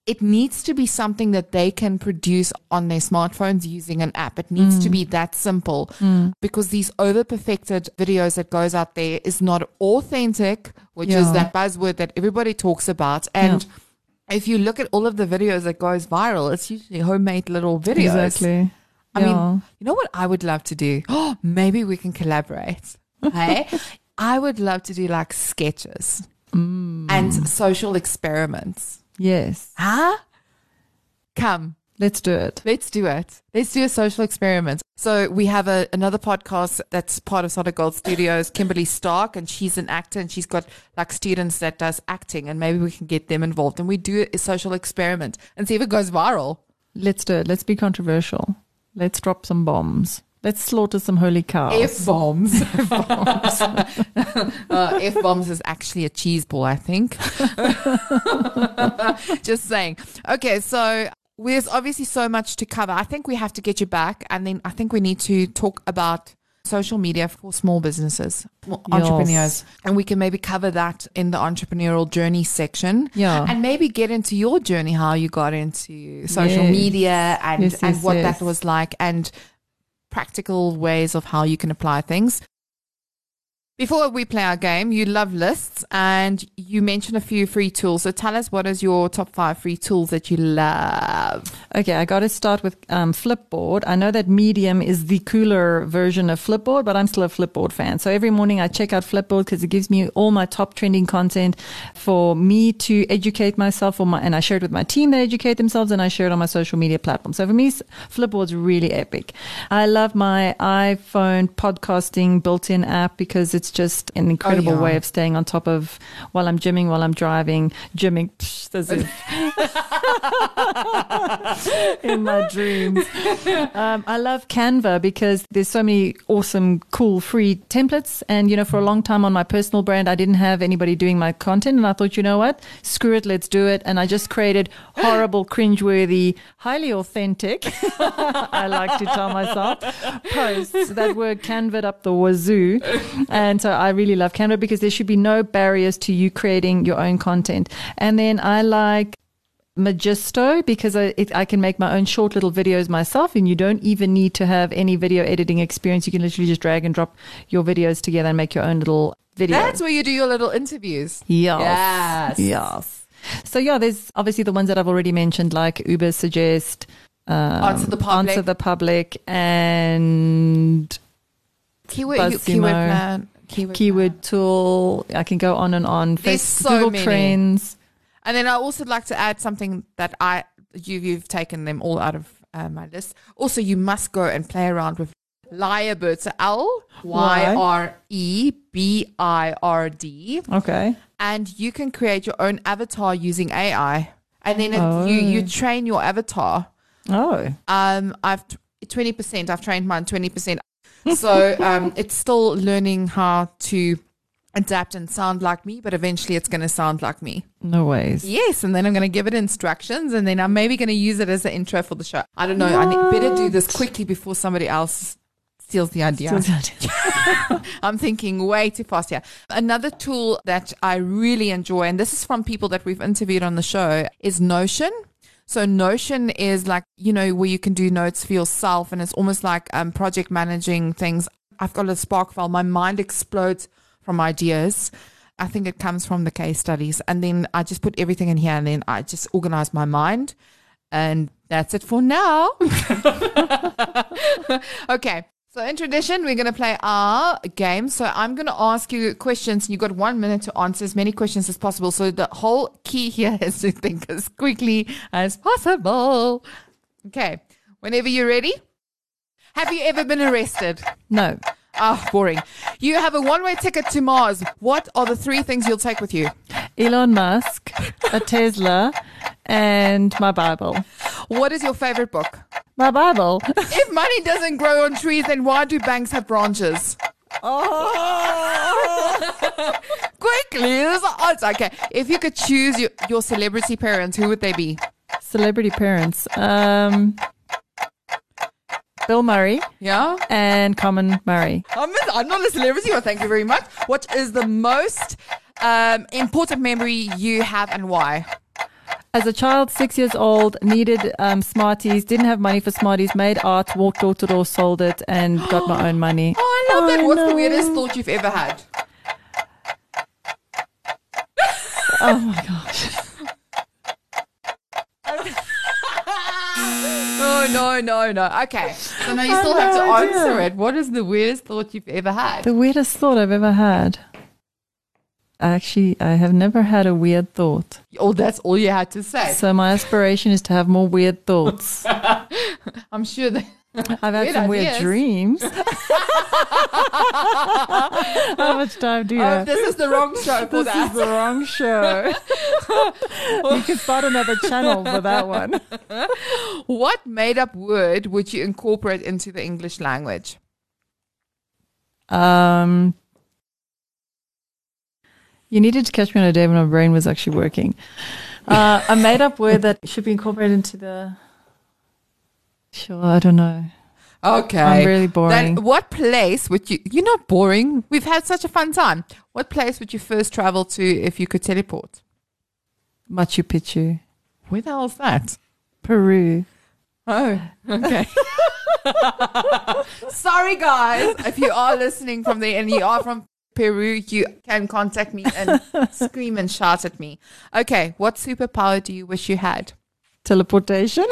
it needs to be something that they can produce on their smartphones using an app. It needs to mm. be that simple mm. because these over perfected videos that goes out there is not authentic, which is that buzzword that everybody talks about. And if you look at all of the videos that goes viral, it's usually homemade little videos. Exactly. I Yeah. mean, you know what I would love to do? Oh, (gasps) maybe we can collaborate. Hey, (laughs) I would love to do like sketches Mm. and social experiments. yes. Huh? Come. Let's do it. Let's do it. Let's do a social experiment. So we have a, another podcast that's part of Solid Gold Studios, Kimberly Stark, and she's an actor and she's got like students that does acting and maybe we can get them involved and we do a social experiment and see if it goes viral. Let's do it. Let's be controversial. Let's drop some bombs. Let's slaughter some holy cows. F bombs. (laughs) (laughs) uh, F bombs is actually a cheese ball, I think. (laughs) Just saying. Okay, so there's obviously so much to cover. I think we have to get you back, and then I think we need to talk about social media for small businesses, Yes. entrepreneurs, and we can maybe cover that in the entrepreneurial journey section. Yeah. and maybe get into your journey, how you got into social Yes. media and Yes, and what that was like, and practical ways of how you can apply things. Before we play our game, you love lists and you mentioned a few free tools. So tell us what is your top five free tools that you love? Okay, I got to start with um, Flipboard. I know that Medium is the cooler version of Flipboard, but I'm still a Flipboard fan. So every morning I check out Flipboard because it gives me all my top trending content for me to educate myself, or my, and I share it with my team that educate themselves, and I share it on my social media platform. So for me, Flipboard's really epic. I love my iPhone podcasting built-in app because it's just an incredible yeah. way of staying on top of while I'm gymming, while I'm driving, gymming. Psh, (laughs) in my dreams. Um, I love Canva because there's so many awesome, cool, free templates. And, you know, for a long time on my personal brand, I didn't have anybody doing my content. And I thought, you know what? Screw it, let's do it. And I just created horrible, cringeworthy, highly authentic, (laughs) I like to tell myself, posts that were canvaed up the wazoo. And so I really love Canva because there should be no barriers to you creating your own content. And then I like Magisto because I, it, I can make my own short little videos myself, and you don't even need to have any video editing experience. You can literally just drag and drop your videos together and make your own little video. That's where you do your little interviews. yes. Yes. Yes. So yeah, there's obviously the ones that I've already mentioned, like Ubersuggest, um, Answer the Public. Answer the Public, and Keyword, you, BuzzSumo. keyword plan. Keyword, Keyword. Tool. I can go on and on. There's Face- so Google many. Trends. And then I also like to add something that I you you've taken them all out of uh, my list. Also, you must go and play around with Lyrebird. So L Y R E B I R D, Okay. and you can create your own avatar using AI. And then it, Oh. you you train your avatar. Oh. Um, I've twenty percent. I've trained mine twenty percent. (laughs) So um, it's still learning how to adapt and sound like me, but eventually it's going to sound like me. No ways. Yes, and then I'm going to give it instructions, and then I'm maybe going to use it as the intro for the show. I don't know. I need, better do this quickly before somebody else steals the idea. (laughs) I'm thinking way too fast here. Another tool that I really enjoy, and this is from people that we've interviewed on the show, is Notion. So Notion is like, you know, where you can do notes for yourself and it's almost like um, project managing things. I've got a Spark file. My mind explodes from ideas. I think it comes from the case studies. And then I just put everything in here and then I just organize my mind. And that's it for now. (laughs) okay. So in tradition, we're going to play our game. So I'm going to ask you questions. You've got one minute to answer as many questions as possible. So the whole key here (laughs) is to think as quickly as possible. Okay. Whenever you're ready. Have you ever been arrested? No. Ah, boring. You have a one-way ticket to Mars. What are the three things you'll take with you? Elon Musk, a Tesla, and my Bible. What is your favorite book? My Bible. If money doesn't grow on trees, then why do banks have branches? Quickly, there's an answer. Okay, if you could choose your, your celebrity parents, who would they be? Celebrity parents. Um, Bill Murray Yeah, and Carmen Murray. I'm, I'm not a celebrity. Well, thank you very much. What is the most um, important memory you have, and why? As a child, six years old, needed um, Smarties, didn't have money for Smarties, made art, walked door to door, sold it, and got my own money. (gasps) Oh, I love that. What's the weirdest thought you've ever had? (laughs) Oh my gosh. (laughs) No, no, no, no. Okay, so now you still have to idea. answer it. What is the weirdest thought you've ever had? The weirdest thought I've ever had. Actually, I have never had a weird thought. Oh, that's all you had to say. So my aspiration is to have more weird thoughts. (laughs) I'm sure that I've had Weird some weird ideas. dreams. (laughs) How much time do you Oh, have? this is the wrong show for This that. is the wrong show. (laughs) you can start another channel for that one. What made up word would you incorporate into the English language? Um, you needed to catch me on a day when my brain was actually working. Uh, a made up word that should be incorporated into the. Sure, I don't know. Okay. I'm really boring. Then what place would you You're not boring. We've had such a fun time. What place would you first travel to if you could teleport? Machu Picchu, Where the hell's that? Peru. Oh, okay. (laughs) Sorry, guys. If you are listening from there and you are from Peru, you can contact me and (laughs) scream and shout at me. Okay, what superpower do you wish you had? Teleportation.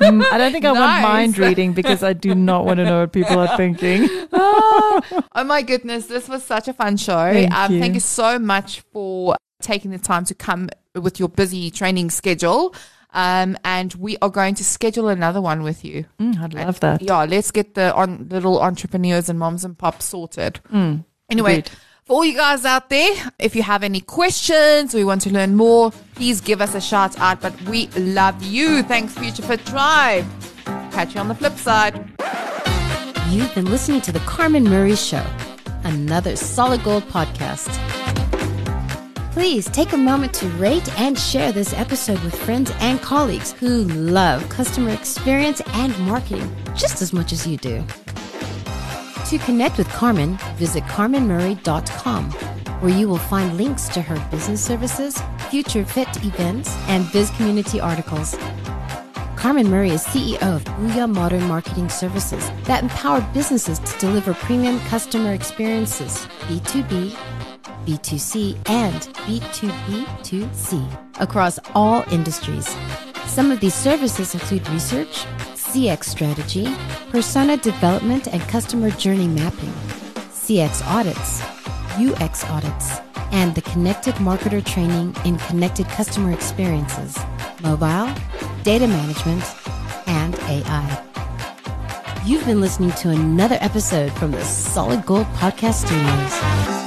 Mm, I don't think I want mind reading because I do not want to know what people are thinking. oh, (laughs) oh my goodness, this was such a fun show. Thank um, you. thank you so much for taking the time to come with your busy training schedule. Um, and we are going to schedule another one with you. Mm, I'd love that. Yeah, let's get the on, little entrepreneurs and moms and pops sorted. Mm, Anyway, agreed. for all you guys out there, if you have any questions or you want to learn more, please give us a shout out. But we love you. Thanks, Future Fit Tribe. Catch you on the flip side. You've been listening to The Carmen Murray Show, another solid gold podcast. Please take a moment to rate and share this episode with friends and colleagues who love customer experience and marketing just as much as you do. To connect with Carmen, visit carmenmurray.com, where you will find links to her business services, future fit events, and biz community articles. Carmen Murray is CEO of Booyah Modern Marketing Services that empower businesses to deliver premium customer experiences, B2B, B2C, and B2B2C across all industries. Some of these services include research, CX strategy, persona development and customer journey mapping, CX audits, UX audits, and the connected marketer training in connected customer experiences, mobile, data management, and AI. You've been listening to another episode from the Solid Gold Podcast Studios.